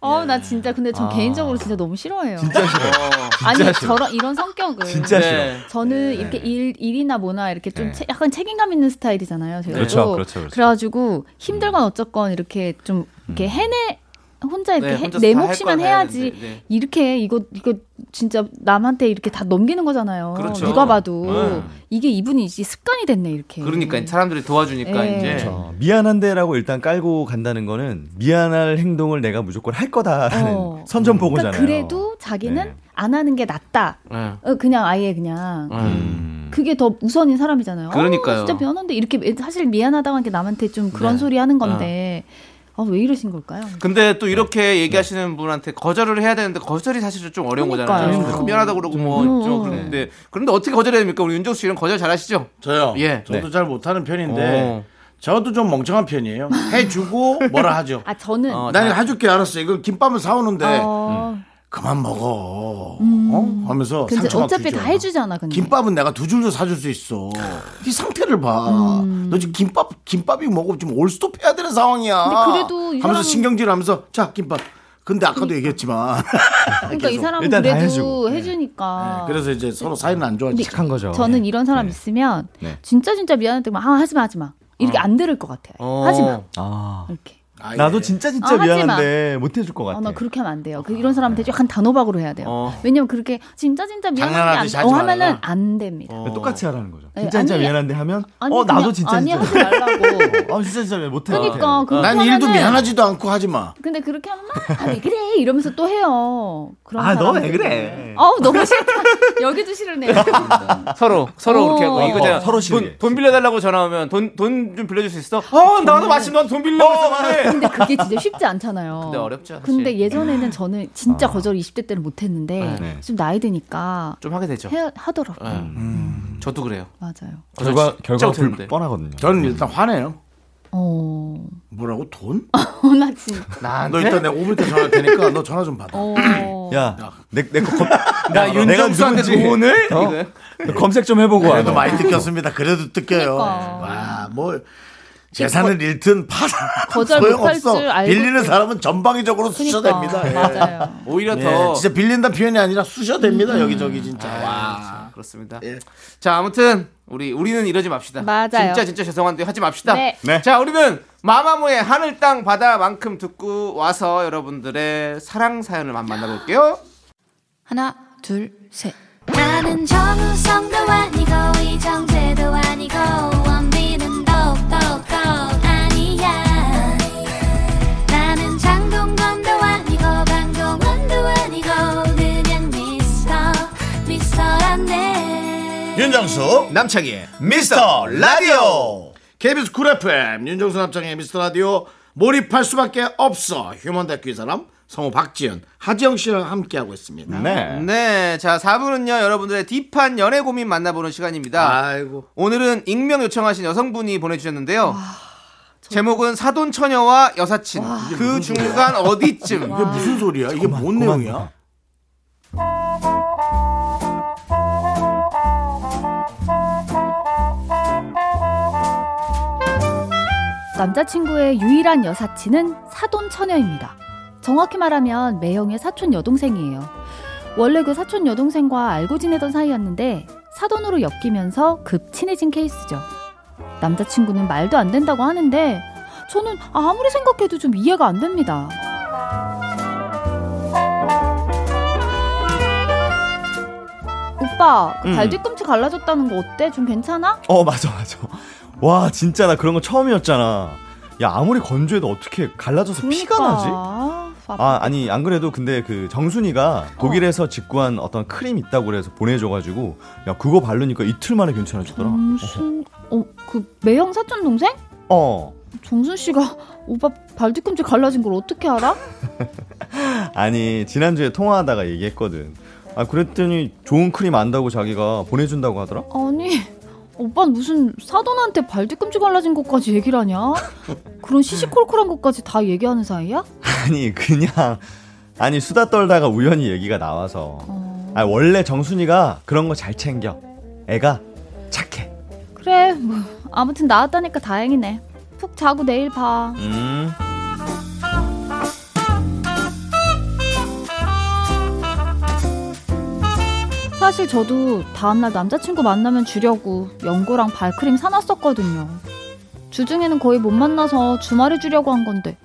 아, 나 진짜 근데 전 아. 개인적으로 진짜 너무 싫어해요. 진짜 싫어 아니 싫어. 저런 이런 성격을 진짜 싫어 네. 저는 이렇게 일 일이나 뭐나 이렇게 좀 네. 체- 약간 책임감 있는 스타일이잖아요. 제가 그렇죠, 그렇죠, 그렇죠. 그래가지고 힘들건 어쨌건 이렇게 좀 이렇게 해내 혼자 이렇게 네, 해- 혼자서 내 해야 해야지 네. 이렇게 이거 이거 진짜 남한테 이렇게 다 넘기는 거잖아요. 그렇죠. 누가 봐도 네. 이게 이분이 이제 습관이 됐네 이렇게. 그러니까 사람들이 도와주니까 네. 이제 그렇죠. 미안한데라고 일단 깔고 간다는 거는 미안할 행동을 내가 무조건 할 거다라는 어. 선전포고잖아요. 그러니까 그래도 자기는 네. 안 하는 게 낫다. 네. 어, 그냥 아예 그냥 네. 음. 그게 더 우선인 사람이잖아요. 그러니까요. 어, 진짜 미안한데 이렇게 사실 미안하다고 한게 남한테 좀 그런 네. 소리 하는 건데 아, 왜 이러신 걸까요? 근데 또 이렇게 얘기하시는 분한테 거절을 해야 되는데 거절이 사실 좀 어려운 그러니까요. 거잖아요. 좀 미안하다고 그러고 뭐 음, 좀 음. 그런데 그런데 어떻게 거절해야 됩니까? 우리 윤정수 씨는 거절 잘하시죠? 저요. 예. 저도 네. 잘 못하는 편인데 어. 저도 좀 멍청한 편이에요. 해주고 뭐라 하죠. 아 저는 어, 난 이거 해줄게 알았어. 이거 김밥을 사오는데 어, 그만 먹어. 어? 하면서 근데 상처가 어차피 주죠. 다 해주잖아. 근데 김밥은 내가 두 줄도 사줄 수 있어. 이 상태를 봐. 음. 너 지금 김밥 김밥이 먹어 지금 올스톱 해야 되는 상황이야. 근데 그래도 이 하면서 사람은- 신경질하면서 자 김밥. 근데 아까도 얘기했지만 그러니까 이. 사람은 그래도 해주고. 해주니까. 그래서 이제 서로 사이는 안 좋아지. 착한 거죠. 저는 이런 사람 있으면 네. 진짜 진짜 미안한데 막 아, 하지 마 하지 마 이렇게 안 들을 것 같아요. 어. 하지 마 아. 이렇게. 아, 예. 나도 진짜 진짜 아. 미안한데 못 해줄 것 같아. 아, 나 그렇게 하면 안 돼요. 그 이런 사람한테 약간 단호박으로 해야 돼요. 어. 왜냐면 그렇게 진짜 진짜 미안한데 안, 어, 하면은. 안 됩니다. 어. 똑같이 하라는 거죠. 네, 진짜 진짜 아니, 미안한데 하면 아니, 어 나도 진짜 아니 진짜 하지 말라고. 아 진짜 진짜 못 해. 그러니까 그렇게 난 일도 미안하지도 않고 하지 마. 근데 그렇게 하면 막, 아, 왜 그래 이러면서 또 해요. 그런 아, 너 왜. 그래? 아우 너무 싫다. 여기도 싫으네. 서로 서로 어. 그렇게 하고 이거 어, 제가 서로 돈, 싫게. 돈 빌려달라고 전화 오면 돈 돈 좀 빌려줄 수 있어? 어 나도 마침 넌돈 했었는데. 근데 그게 진짜 쉽지 않잖아요. 근데 어렵죠, 사실. 근데 예전에는 저는 진짜 거절 20대 때는 못했는데 네. 좀 나이 드니까 좀 하게 되죠. 해, 하더라고요. 예. 저도 그래요. 맞아요. 결과 결과. 불 뻔하거든요. 저는 일단 화내요. 어, 뭐라고 돈? 어, 나 진짜. 너 나한테? 일단 내가 5분 있다 전화 테니까 너 전화 좀 받아. 어. 야 내내거 나 윤정수한테 돈을? 어? 검색 좀 해보고 와. 그래도 너. 많이 뜯겼습니다. 그래도 뜯겨요. 그러니까. 와, 뭐 재산을 잃든 못할 소용없어. 줄 알고 빌리는 또- 사람은 전방위적으로 쑤셔댑니다. 예. 그러니까, 맞아요. 오히려 예, 더 진짜 빌린다 표현이 아니라 쑤셔댑니다. 음. 여기저기 진짜. 와. 아, 그렇습니다. 예. 자, 아무튼 우리 우리는 이러지 맙시다. 맞아요. 진짜 진짜 죄송한데 하지 맙시다. 네. 네. 자, 우리는 마마무의 하늘 땅 바다만큼 듣고 와서 여러분들의 사랑 사연을 한번 만나 볼게요. 하나 둘 셋. 나는 정우성도 아니고 이정재도 아니고 윤정수 남창희의 미스터 라디오 KBS 쿨 FM 윤정수 남창희의 미스터 라디오 몰입할 수밖에 없어 휴먼 다큐 이 사람 성우 박지현 하지영 씨랑 함께하고 있습니다. 네. 네, 자 4부는요 여러분들의 deep한 연애 고민 만나보는 시간입니다. 아이고 오늘은 익명 요청하신 여성분이 보내주셨는데요. 제목은 사돈 처녀와 여사친 그 중간 어디쯤 이게 무슨 소리야? 이게 뭔 내용이야? 남자친구의 유일한 여사친은 사돈 처녀입니다. 정확히 말하면 매형의 사촌 여동생이에요. 원래 그 사촌 여동생과 알고 지내던 사이였는데 사돈으로 엮이면서 급 친해진 케이스죠. 남자친구는 말도 안 된다고 하는데 저는 아무리 생각해도 좀 이해가 안 됩니다. 오빠, 그 음. 발 뒤꿈치 갈라졌다는 거 어때? 좀 괜찮아? 어 맞아 맞아. 와 진짜 나 그런 거 처음이었잖아. 야 아무리 건조해도 어떻게 갈라져서 피가 나지? 그러니까. 아 아니 안 그래도 근데 그 정순이가 독일에서 직구한 어떤 크림 있다고 그래서 보내줘가지고 야 그거 바르니까 이틀 만에 괜찮아지더라. 정순, 어, 그 매형 사촌 동생? 어 정순 씨가 오빠 발 뒤꿈치 갈라진 걸 어떻게 알아? 아니 지난주에 통화하다가 얘기했거든. 아 그랬더니 좋은 크림 안다고 자기가 보내준다고 하더라. 아니, 오빠는 무슨 사돈한테 발뒤꿈치 갈라진 것까지 얘기를 하냐? 그런 시시콜콜한 것까지 다 얘기하는 사이야? 아니 그냥 아니 수다 떨다가 우연히 얘기가 나와서. 어, 아 원래 정순이가 그런 거 잘 챙겨. 애가 착해. 그래, 뭐 아무튼 나왔다니까 다행이네. 푹 자고 내일 봐. 음. 사실 저도 다음날 남자친구 만나면 주려고 연고랑 발크림 사놨었거든요. 주중에는 거의 못 만나서 주말에 주려고 한 건데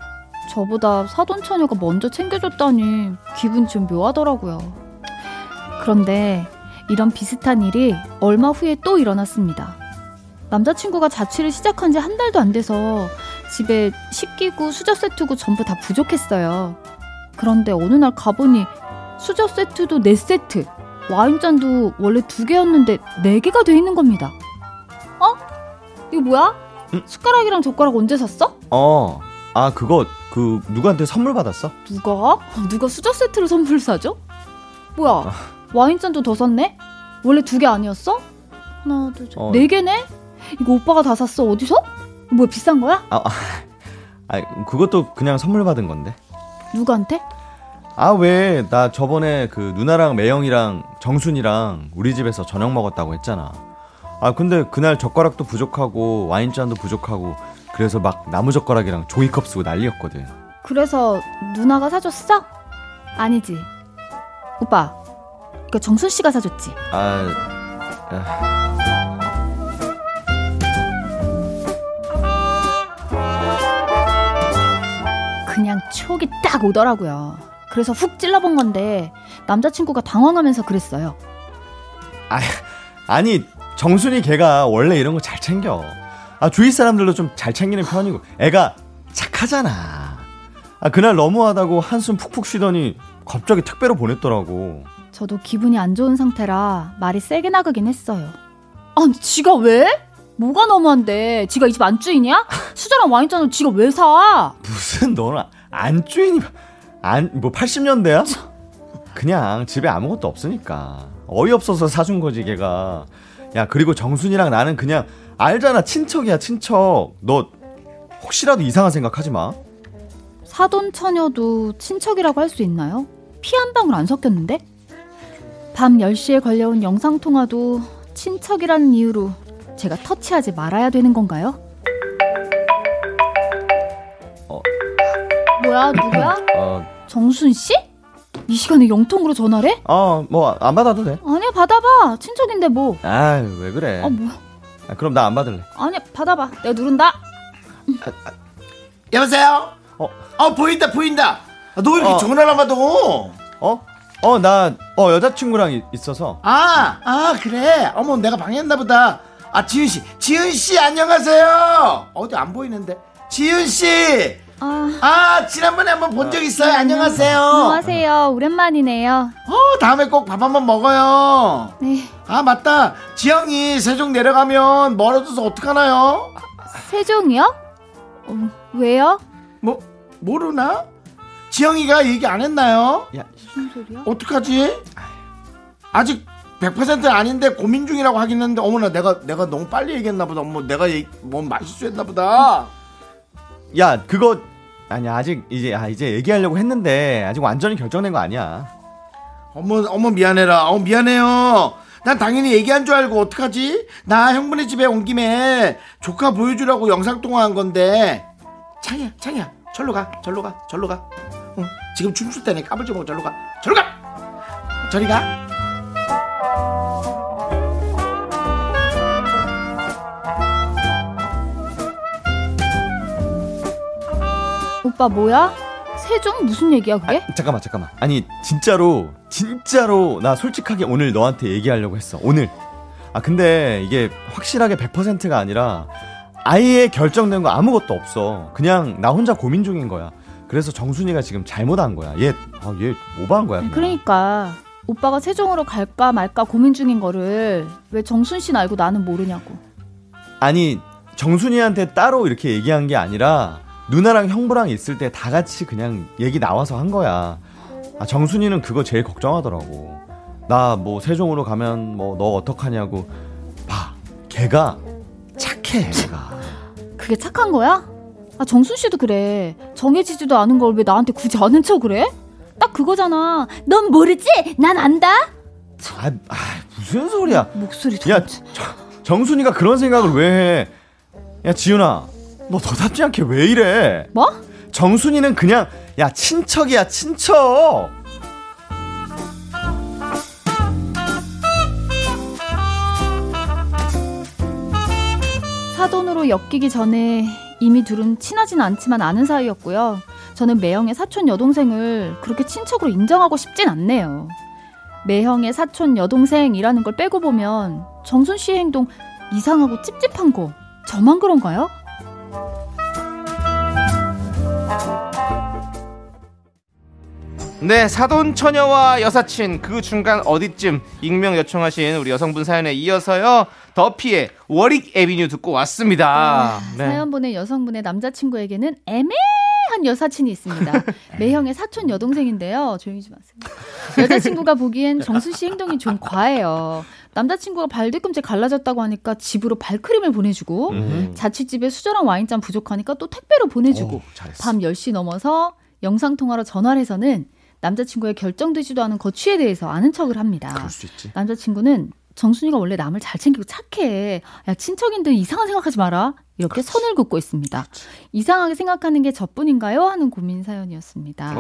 저보다 사돈 처녀가 먼저 챙겨줬다니 기분이 좀 묘하더라고요. 그런데 이런 비슷한 일이 얼마 후에 또 일어났습니다. 남자친구가 자취를 시작한 지 한 달도 안 돼서 집에 식기구, 수저 세트구 전부 다 부족했어요. 그런데 어느 날 가보니 수저 세트도 4세트, 와인잔도 원래 두 개였는데 네 개가 돼 있는 겁니다. 어? 이거 뭐야? 응? 숟가락이랑 젓가락 언제 샀어? 어, 아 그거 그 누구한테 선물 받았어? 누가? 누가 수저 세트를 선물 사줘? 뭐야? 와인잔도 더 샀네? 원래 두 개 아니었어? 하나, 둘, 셋. 어. 네 개네? 이거 오빠가 다 샀어. 어디서? 뭐야, 비싼 거야? 아, 아, 아 그것도 그냥 선물 받은 건데. 누구한테? 아 왜 나 저번에 그 누나랑 매영이랑 정순이랑 우리 집에서 저녁 먹었다고 했잖아. 아 근데 그날 젓가락도 부족하고 와인잔도 부족하고 그래서 막 나무 젓가락이랑 종이컵 쓰고 난리였거든. 그래서 누나가 사줬어? 아니지. 오빠, 이거 정순 씨가 사줬지? 아, 아 그냥 촉이 딱 오더라고요. 그래서 훅 찔러본 건데 남자친구가 당황하면서 그랬어요. 아니 정순이 걔가 원래 이런 거 잘 챙겨. 아 주위 사람들도 좀 잘 챙기는 편이고 애가 착하잖아. 아 그날 너무하다고 한숨 푹푹 쉬더니 갑자기 택배로 보냈더라고. 저도 기분이 안 좋은 상태라 말이 세게 나가긴 했어요. 아니, 지가 왜? 뭐가 너무한데? 지가 이 집 안주인이야? 수저랑 와인잔을 지가 왜 사? 무슨 너는 안주인이 안 뭐 80년대야? 그냥 집에 아무것도 없으니까 어이없어서 사준 거지 걔가. 야 그리고 정순이랑 나는 그냥 알잖아 친척이야 친척. 너 혹시라도 이상한 생각 하지 마. 사돈 처녀도 친척이라고 할 수 있나요? 피 한 방울 안 섞였는데? 밤 10시에 걸려온 영상통화도 친척이라는 이유로 제가 터치하지 말아야 되는 건가요? 어. 뭐야, 누구야? 어, 정순 씨? 이 시간에 영통으로 전화를 해? 어, 뭐 안 받아도 돼. 아니야, 받아봐. 친척인데 뭐. 아, 왜 그래? 아, 뭐야. 아, 그럼 나 안 받을래. 아니야, 받아봐. 내가 누른다. 여보세요? 어. 어, 보인다, 보인다. 아, 너왜 이렇게 어. 전화를 안 받아? 어? 어, 나, 어, 여자친구랑 이- 있어서. 아, 아, 그래. 어머, 내가 방해했나 보다. 아, 지윤 씨. 지윤 씨, 안녕하세요. 어디 안 보이는데. 지윤 씨. 아, 아, 지난번에 한번 본 적 있어요. 안녕하세요. 안녕하세요. 오랜만이네요. 어, 다음에 꼭 밥 한번 먹어요. 네. 아, 맞다. 지영이 세종 내려가면 멀어져서 어떡하나요? 세종이요? 어, 왜요? 뭐, 모르나? 지영이가 얘기 안 했나요? 야, 무슨 소리야? 어떡하지? 아직 100% 아닌데 고민 중이라고 하긴 했는데 어머나 내가 내가 너무 빨리 얘기했나 보다. 어머 내가 얘기, 뭐 말실수했나 보다. 야, 그거, 아니, 아직, 이제, 아, 이제 얘기하려고 했는데, 아직 완전히 결정된 거 아니야. 어머 어머 미안해라. 어 미안해요. 난 당연히 얘기한 줄 알고 어떡하지? 나 형부네 집에 온 김에 조카 보여주라고 영상 통화한 건데 창이야 창이야 절로 가 절로 가 절로 가. 어, 지금 춤출 때네 까불지 말고 절로 가 절로 가. 저리 가. 오빠 뭐야? 세종 무슨 얘기야 그게? 아, 잠깐만, 잠깐만. 아니, 진짜로, 진짜로, 나 솔직하게 오늘 너한테 얘기하려고 했어. 오늘. 아, 근데 이게 확실하게 100%가 아니라, 아예 결정된 거 아무것도 없어. 그냥 나 혼자 고민 중인 거야. 그래서 정순이가 지금 잘못한 거야. 얘, 아, 얘 오버한 거야. 그냥. 그러니까 오빠가 세종으로 갈까 말까 고민 중인 거를 왜 정순 씨는 알고 나는 모르냐고. 아니 정순이한테 따로 이렇게 얘기한 게 아니라 누나랑 형부랑 있을 때 다 같이 그냥 얘기 나와서 한 거야. 아, 정순이는 그거 제일 걱정하더라고. 나 뭐 세종으로 가면 뭐 너 어떡하냐고. 봐, 걔가 착해, 걔가. 그게 착한 거야? 아 정순 씨도 그래. 정해지지도 않은 걸 왜 나한테 굳이 아는 척 그래? 딱 그거잖아. 넌 모르지? 난 안다. 아, 아, 무슨 소리야? 목소리 야, 정, 정순이가 그런 생각을 왜 해? 야, 지윤아, 너 너답지 않게 왜 이래? 뭐? 정순이는 그냥 야 친척이야 친척. 사돈으로 엮이기 전에 이미 둘은 친하진 않지만 아는 사이였고요. 저는 매형의 사촌 여동생을 그렇게 친척으로 인정하고 싶진 않네요. 매형의 사촌 여동생이라는 걸 빼고 보면 정순 씨의 행동 이상하고 찝찝한 거 저만 그런가요? 네, 사돈 처녀와 여사친 그 중간 어디쯤 익명 요청하신 우리 여성분 사연에 이어서요. 더피의 워릭 에비뉴 듣고 왔습니다. 네. 사연 보낸 여성분의 남자친구에게는 애매 한 여사친이 있습니다. 매형의 사촌 여동생인데요. 조용히 좀 하세요. 여자친구가 보기엔 정수 씨 행동이 좀 과해요. 남자친구가 발 뒤꿈치 갈라졌다고 하니까 집으로 발크림을 보내주고 자취집에 수저랑 와인잔 부족하니까 또 택배로 보내주고 밤 10시 넘어서 영상통화로 전화를 해서는 남자친구의 결정되지도 않은 거취에 대해서 아는 척을 합니다. 남자친구는 정순이가 원래 남을 잘 챙기고 착해. 야, 친척인들 이상한 생각하지 마라. 이렇게 선을 긋고 있습니다. 이상하게 생각하는 게 저뿐인가요? 하는 고민 사연이었습니다.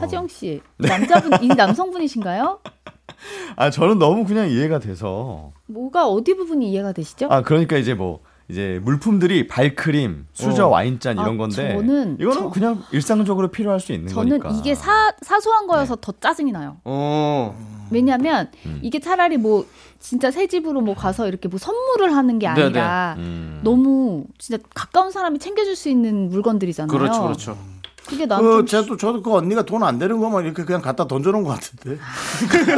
하지영 씨, 남자분, 이 남성분이신가요? 아 저는 너무 그냥 이해가 돼서 뭐가 어디 부분이 이해가 되시죠? 아 그러니까 이제 뭐 이제 물품들이 발크림, 수저, 어. 와인잔 이런 아, 건데 저는 이거는 저- 그냥 일상적으로 필요할 수 있는 저는 거니까. 이게 사, 사소한 거여서 더 짜증이 나요. 어. 왜냐면 음. 이게 차라리 뭐 진짜 새 집으로 뭐 가서 이렇게 뭐 선물을 하는 게. 아니라 음. 너무 진짜 가까운 사람이 챙겨줄 수 있는 물건들이잖아요. 그렇죠, 그렇죠. 그게 난그좀 저도 저도 그 언니가 돈 안 되는 거만 이렇게 그냥 갖다 던져놓은 것 같은데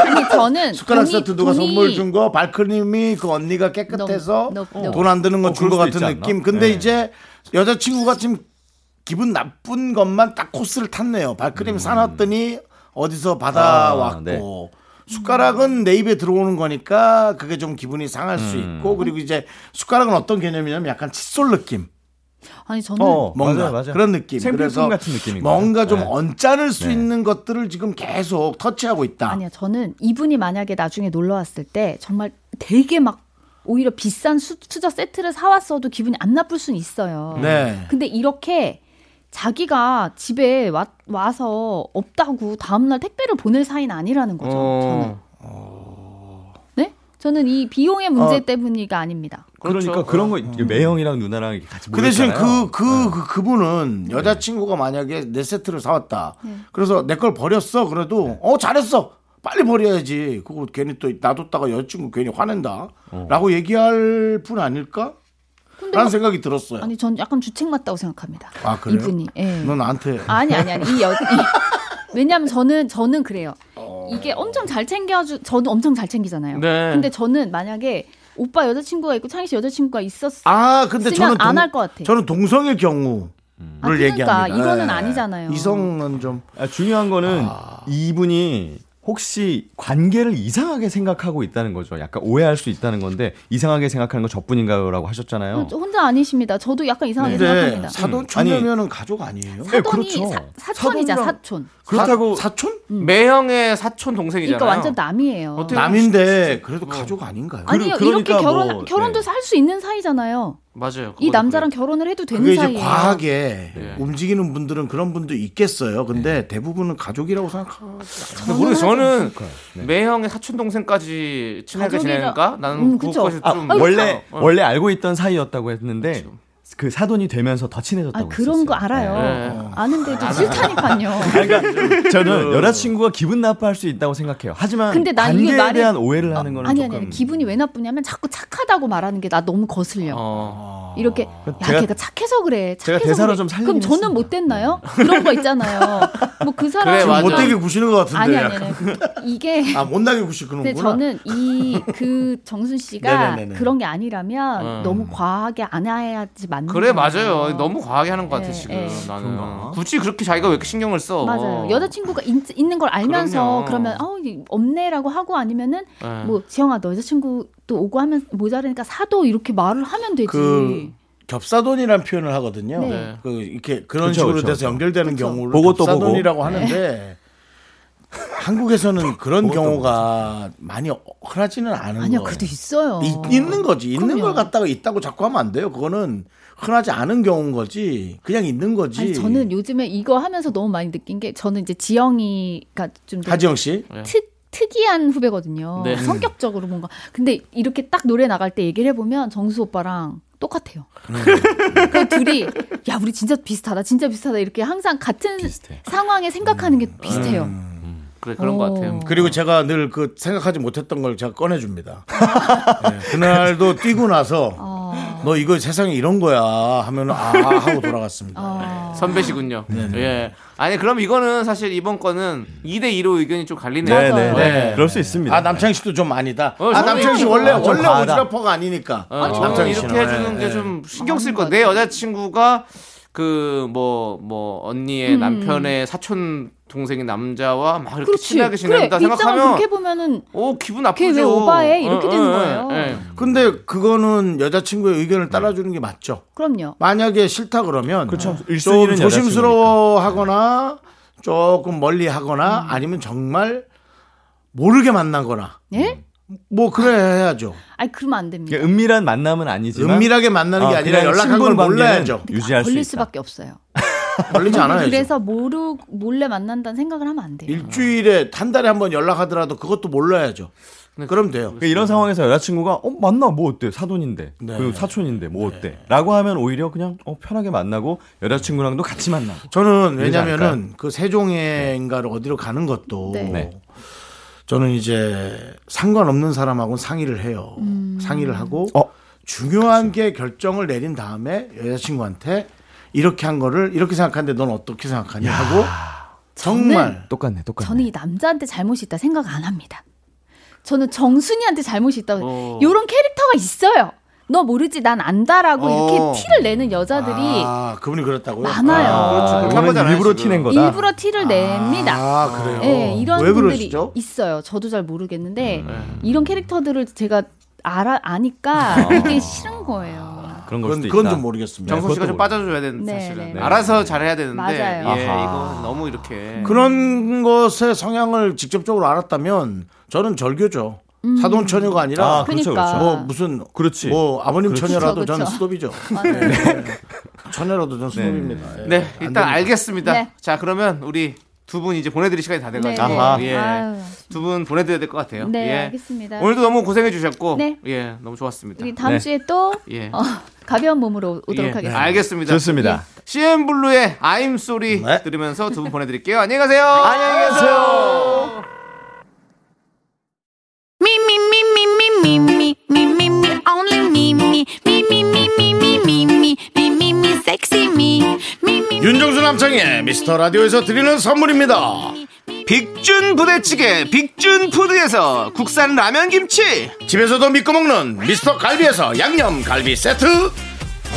아니 저는 숟가락 돈이- 세트 누가 돈이- 선물 준 거 발크림이 그 언니가 깨끗해서 돈 안 드는 건 어, 준것 같은? 느낌. 근데 네. 이제 여자친구가 지금 기분 나쁜 것만 딱 코스를 탔네요. 발크림 사놨더니 어디서 받아왔고 아, 네. 숟가락은 내 입에 들어오는 거니까 그게 좀 기분이 상할 수 음. 있고 그리고 이제 숟가락은 어떤 개념이냐면 약간 칫솔 느낌. 아니 저는 어, 뭔가 맞아요, 맞아요. 그런 느낌. 그래서 같은 느낌인 뭔가. 좀 네. 언짢을 수 네. 있는 것들을 지금 계속 터치하고 있다. 아니야 저는 이분이 만약에 나중에 놀러 왔을 때 정말 되게 막 오히려 비싼 수, 수저 세트를 사왔어도 기분이 안 나쁠 수는 있어요. 네. 근데 이렇게 자기가 집에 와, 와서 없다고 다음날 택배를 보낼 사이는 아니라는 거죠. 저는. 어. 네? 저는 이 비용의 문제 어. 때문이가 아닙니다. 그러니까 그렇죠. 그런 거 매형이랑 누나랑 같이 그 대신 모였잖아요. 그, 그, 그, 그분은 여자친구가 만약에 내 세트를 사왔다. 그래서 내 걸 버렸어. 그래도, 어, 잘했어. 빨리 버려야지. 그거 괜히 또 놔뒀다가 여자친구 괜히 화낸다. 라고 얘기할 분 아닐까? 라는 막- 생각이 들었어요. 아니 전 약간 주책 맞다고 생각합니다. 아, 그래요? 이분이. 예. 너 나한테. 아니 아니 아니 이 여. 이, 왜냐면 저는 저는 그래요. 이게 엄청 잘 챙겨주. 저는 엄청 잘 챙기잖아요. 네. 근데 저는 만약에 오빠 여자친구가 있고 창희 씨 여자친구가 있었. 아, 근데 저는. 안 동- 할것 같아. 저는 동성일 경우를 아, 그러니까 얘기합니다. 이거는 예. 아니잖아요. 이성은 좀. 아, 중요한 거는 이분이 혹시 관계를 이상하게 생각하고 있다는 거죠. 약간 오해할 수 있다는 건데 이상하게 생각하는 건 저뿐인가요라고 하셨잖아요. 저 혼자 아니십니다. 저도 약간 이상하게 생각합니다. 사돈 초녀면은 가족 아니에요? 네, 사돈이 그렇죠. 사, 사촌이자 사돈이랑- 사촌. 그렇다고 사, 촌 매형의 사촌 동생이잖아요. 그러니까 완전 남이에요. 어떻게 남인데 그래도 가족 아닌가요? 아니요 그- 이렇게 그러니까 결혼 뭐, 결혼도 네. 할수 있는 사이잖아요. 맞아요. 이 남자랑 그래요. 결혼을 해도 되는 그게 이제 사이예요. 과하게 네. 움직이는 분들은 그런 분도 있겠어요. 근데 대부분은 가족이라고 생각하고 모르겠어요. 저는 네. 매형의 사촌 동생까지 친하게 가족이라- 지내는가? 나는 음, 그쵸. 그것까지 아, 좀 원래 어. 원래 알고 있던 사이였다고 했는데 그 사돈이 되면서 더 친해졌다고 아 그런 거 했었어요. 알아요. 네. 아는데도 싫다니까요. 그러니까 저는 여자친구가 기분 나빠할 수 있다고 생각해요. 하지만 근데 난 관계에 이게 말이- 대한 오해를 하는 거는 아니 조금 아니 아니 기분이 왜 나쁘냐면 자꾸 착하다고 말하는 게 나 너무 거슬려. 어. 이렇게 야 제가- 걔가 착해서 그래. 제가 착해서 대사로 그래. 좀 살리긴 그럼 저는 했습니다. 못 됐나요? 그런 거 있잖아요. 뭐 그 사람 그래, 맞아. 못되게 구시는 것 같은데. 아니 아니. 아니 이게 아 못 나게 구시는구나. 근데 저는 이 그 정순 씨가 네네네네. 그런 게 아니라면 음. 너무 과하게 안 해야지 맞는 그래 거예요. 맞아요. 너무 과하게 하는 것 같아 예, 지금 예. 나는 굳이 그렇게 자기가 왜 이렇게 신경을 써? 맞아요. 여자친구가 있, 있는 걸 알면서 그럼요. 그러면 어, 이 없네라고 하고 아니면은 예. 뭐 지영아 너 여자친구 또 오고 하면 모자르니까 사도 이렇게 말을 하면 되지. 그 겹사돈이라는 표현을 하거든요. 네. 그 이렇게 그런 그쵸, 식으로 그쵸, 돼서 그쵸. 연결되는 경우를 보고 또 겹사돈이라고 보고. 하는데 한국에서는 그런 경우가 많이 흔하지는 않은 아니야, 거예요. 그래도 있어요. 있, 있는 거지. 있는 그럼요. 걸 갖다가 있다고 자꾸 하면 안 돼요. 그거는 흔하지 않은 경우인 거지. 그냥 있는 거지. 아니 저는 요즘에 이거 하면서 너무 많이 느낀 게 저는 이제 지영이가 좀 하지영 씨. 특 특이한 후배거든요. 네. 성격적으로 뭔가. 근데 이렇게 딱 노래 나갈 때 얘기를 해보면 정수 오빠랑 똑같아요. 음. 그 둘이 야 우리 진짜 비슷하다, 진짜 비슷하다 이렇게 항상 같은 상황에 생각하는 게 비슷해요. 그래 그런 것 같아요. 어. 그리고 제가 늘 그 생각하지 못했던 걸 제가 꺼내줍니다. 네, 그날도 뛰고 나서 어. 너 이거 세상에 이런 거야 하면 아 하고 돌아갔습니다. 어. 선배시군요. 네네. 예. 아니 그럼 이거는 사실 이번 거는 2대 2로 의견이 좀 갈리네요. 네, 네, 네. 네. 그럴 수 있습니다. 아 남창희 씨도 좀 아니다. 어, 아 남창희 씨 좀- 원래 아, 좀 원래 과하다. 오지라퍼가 아니니까. 어, 저는 남창희 이렇게. 해주는 예, 게 예. 좀 신경 쓸 거. 것 내. 여자친구가 그뭐뭐 언니의 남편의 사촌 동생인 남자와 막 이렇게 그렇지. 친하게 그래 지낸다 입장을 생각하면 그렇게 보면은 오 기분 걔 나쁘죠. 왜 오바해? 이렇게 어, 되는 어, 거예요. 예, 예. 근데 그거는 여자친구의 의견을 따라주는 게 맞죠. 그럼요. 만약에 싫다 그러면 그렇죠. 좀 조심스러워하거나 조금 멀리하거나 아니면 정말 모르게 만나거나 예? 뭐 그래 해야죠. 아니 그러면 안 됩니다. 그러니까 은밀한 만남은 아니지만 은밀하게 만나는 게 어, 아니라 연락한 걸 몰라야죠. 유지할 수 걸릴 있다. 수밖에 없어요. 걸리지 않아야죠. 그래서 모르 몰래 만난다는 생각을 하면 안 돼요. 일주일에 한 달에 한 번 연락하더라도 그것도 몰라야죠. 그럼 돼요. 그러니까 이런 상황에서 여자친구가 어 만나 뭐 어때 사돈인데 네. 그리고 사촌인데 뭐 어때?라고 하면 오히려 그냥 어 편하게 만나고 여자친구랑도 같이 만나고 저는 왜냐면은 그 세종에인가를 어디로 가는 것도 네. 네. 저는 이제 상관없는 사람하고는 상의를 해요. 음. 상의를 하고 어. 중요한 게 결정을 내린 다음에 여자친구한테 이렇게 한 거를 이렇게 생각하는데 넌 어떻게 생각하냐 하고 정말 똑같네 똑같네. 저는 이 남자한테 잘못이 있다 생각 안 합니다. 저는 정순이한테 잘못이 있다. 어. 요런 캐릭터가 있어요. 너 모르지 난 안다라고 어. 이렇게 티를 내는 여자들이 아 그분이 그랬다고요? 많아요. 아, 그렇죠. 일부러. 티낸 거다. 일부러 티를 냅니다. 아 그래요. 예, 이런 왜 분들이 그러시죠? 있어요. 저도 잘 모르겠는데 음. 이런 캐릭터들을 제가 알아 아니까 이게 싫은 거예요. 그런 걸 그건, 수도 그건 있다. 좀 모르겠습니다. 정선 씨가 좀 빠져줘야 되는 네, 사실은 네, 네. 알아서 잘해야 되는데 맞아요. 예, 아하. 이거 너무 이렇게 그런 것의 성향을 직접적으로 알았다면 저는 절교죠. 사돈 처녀가 아니라 아, 그렇죠, 그러니까. 뭐 무슨 그렇지. 뭐 아버님 그렇죠. 처녀라도 그렇죠. 저는 스톱이죠. 맞아요. 처녀라도 저는 스톱입니다. 예. 네안 일단 됩니다. 알겠습니다. 네. 자 그러면 우리 두분 이제 보내드릴 시간이 다 네, 돼가지고 네. 아하. 예. 두 분 보내드려야 될 것 같아요. 네, 예. 알겠습니다. 오늘도 너무 고생해 주셨고 네. 예 너무 좋았습니다. 우리 다음 네. 주에 또 예. 어, 가벼운 몸으로 오도록 예, 하겠습니다. 알겠습니다. 좋습니다. CM 블루의 I'm Sorry 네. 들으면서 두 분 보내드릴게요. 안녕히 가세요. 안녕히 계세요. 윤정수 남창의 미스터 라디오에서 드리는 선물입니다. 빅준 부대찌개 빅준 푸드에서 국산 라면 김치 집에서도 믿고 먹는 미스터 갈비에서 양념 갈비 세트.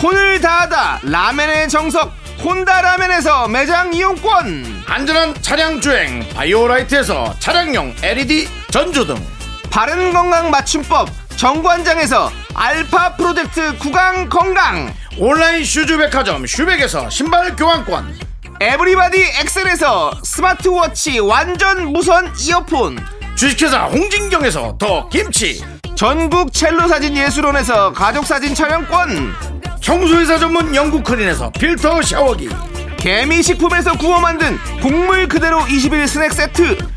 혼을 다하다 라면의 정석 혼다 라면에서 매장 이용권 안전한 차량 주행 바이오라이트에서 차량용 LED 전조등. 바른 건강 맞춤법 정관장에서 알파 프로젝트 구강 건강 온라인 슈즈 백화점 슈백에서 신발 교환권. 에브리바디 엑셀에서 스마트워치 완전 무선 이어폰 주식회사 홍진경에서 더 김치. 전국 첼로 사진 예술원에서 가족 사진 촬영권 청소회사 전문 영국 크린에서 필터 샤워기. 개미식품에서 구워 만든 곡물 그대로 21 스낵 세트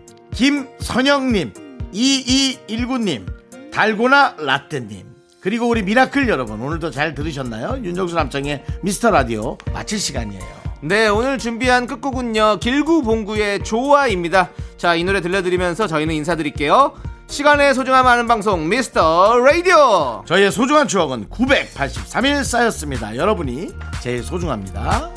김선영님, 2219님, 달고나 라떼님, 그리고 우리 미라클 여러분, 오늘도 잘 들으셨나요? 윤정수 남창희의 미스터 라디오 마칠 시간이에요. 네 오늘 준비한 끝곡은요 길구봉구의 좋아입니다 자 이 노래 들려드리면서 저희는 인사드릴게요 시간의 소중함 아는 방송 미스터 라디오 저희의 소중한 추억은 983일 쌓였습니다. 여러분이 제일 소중합니다.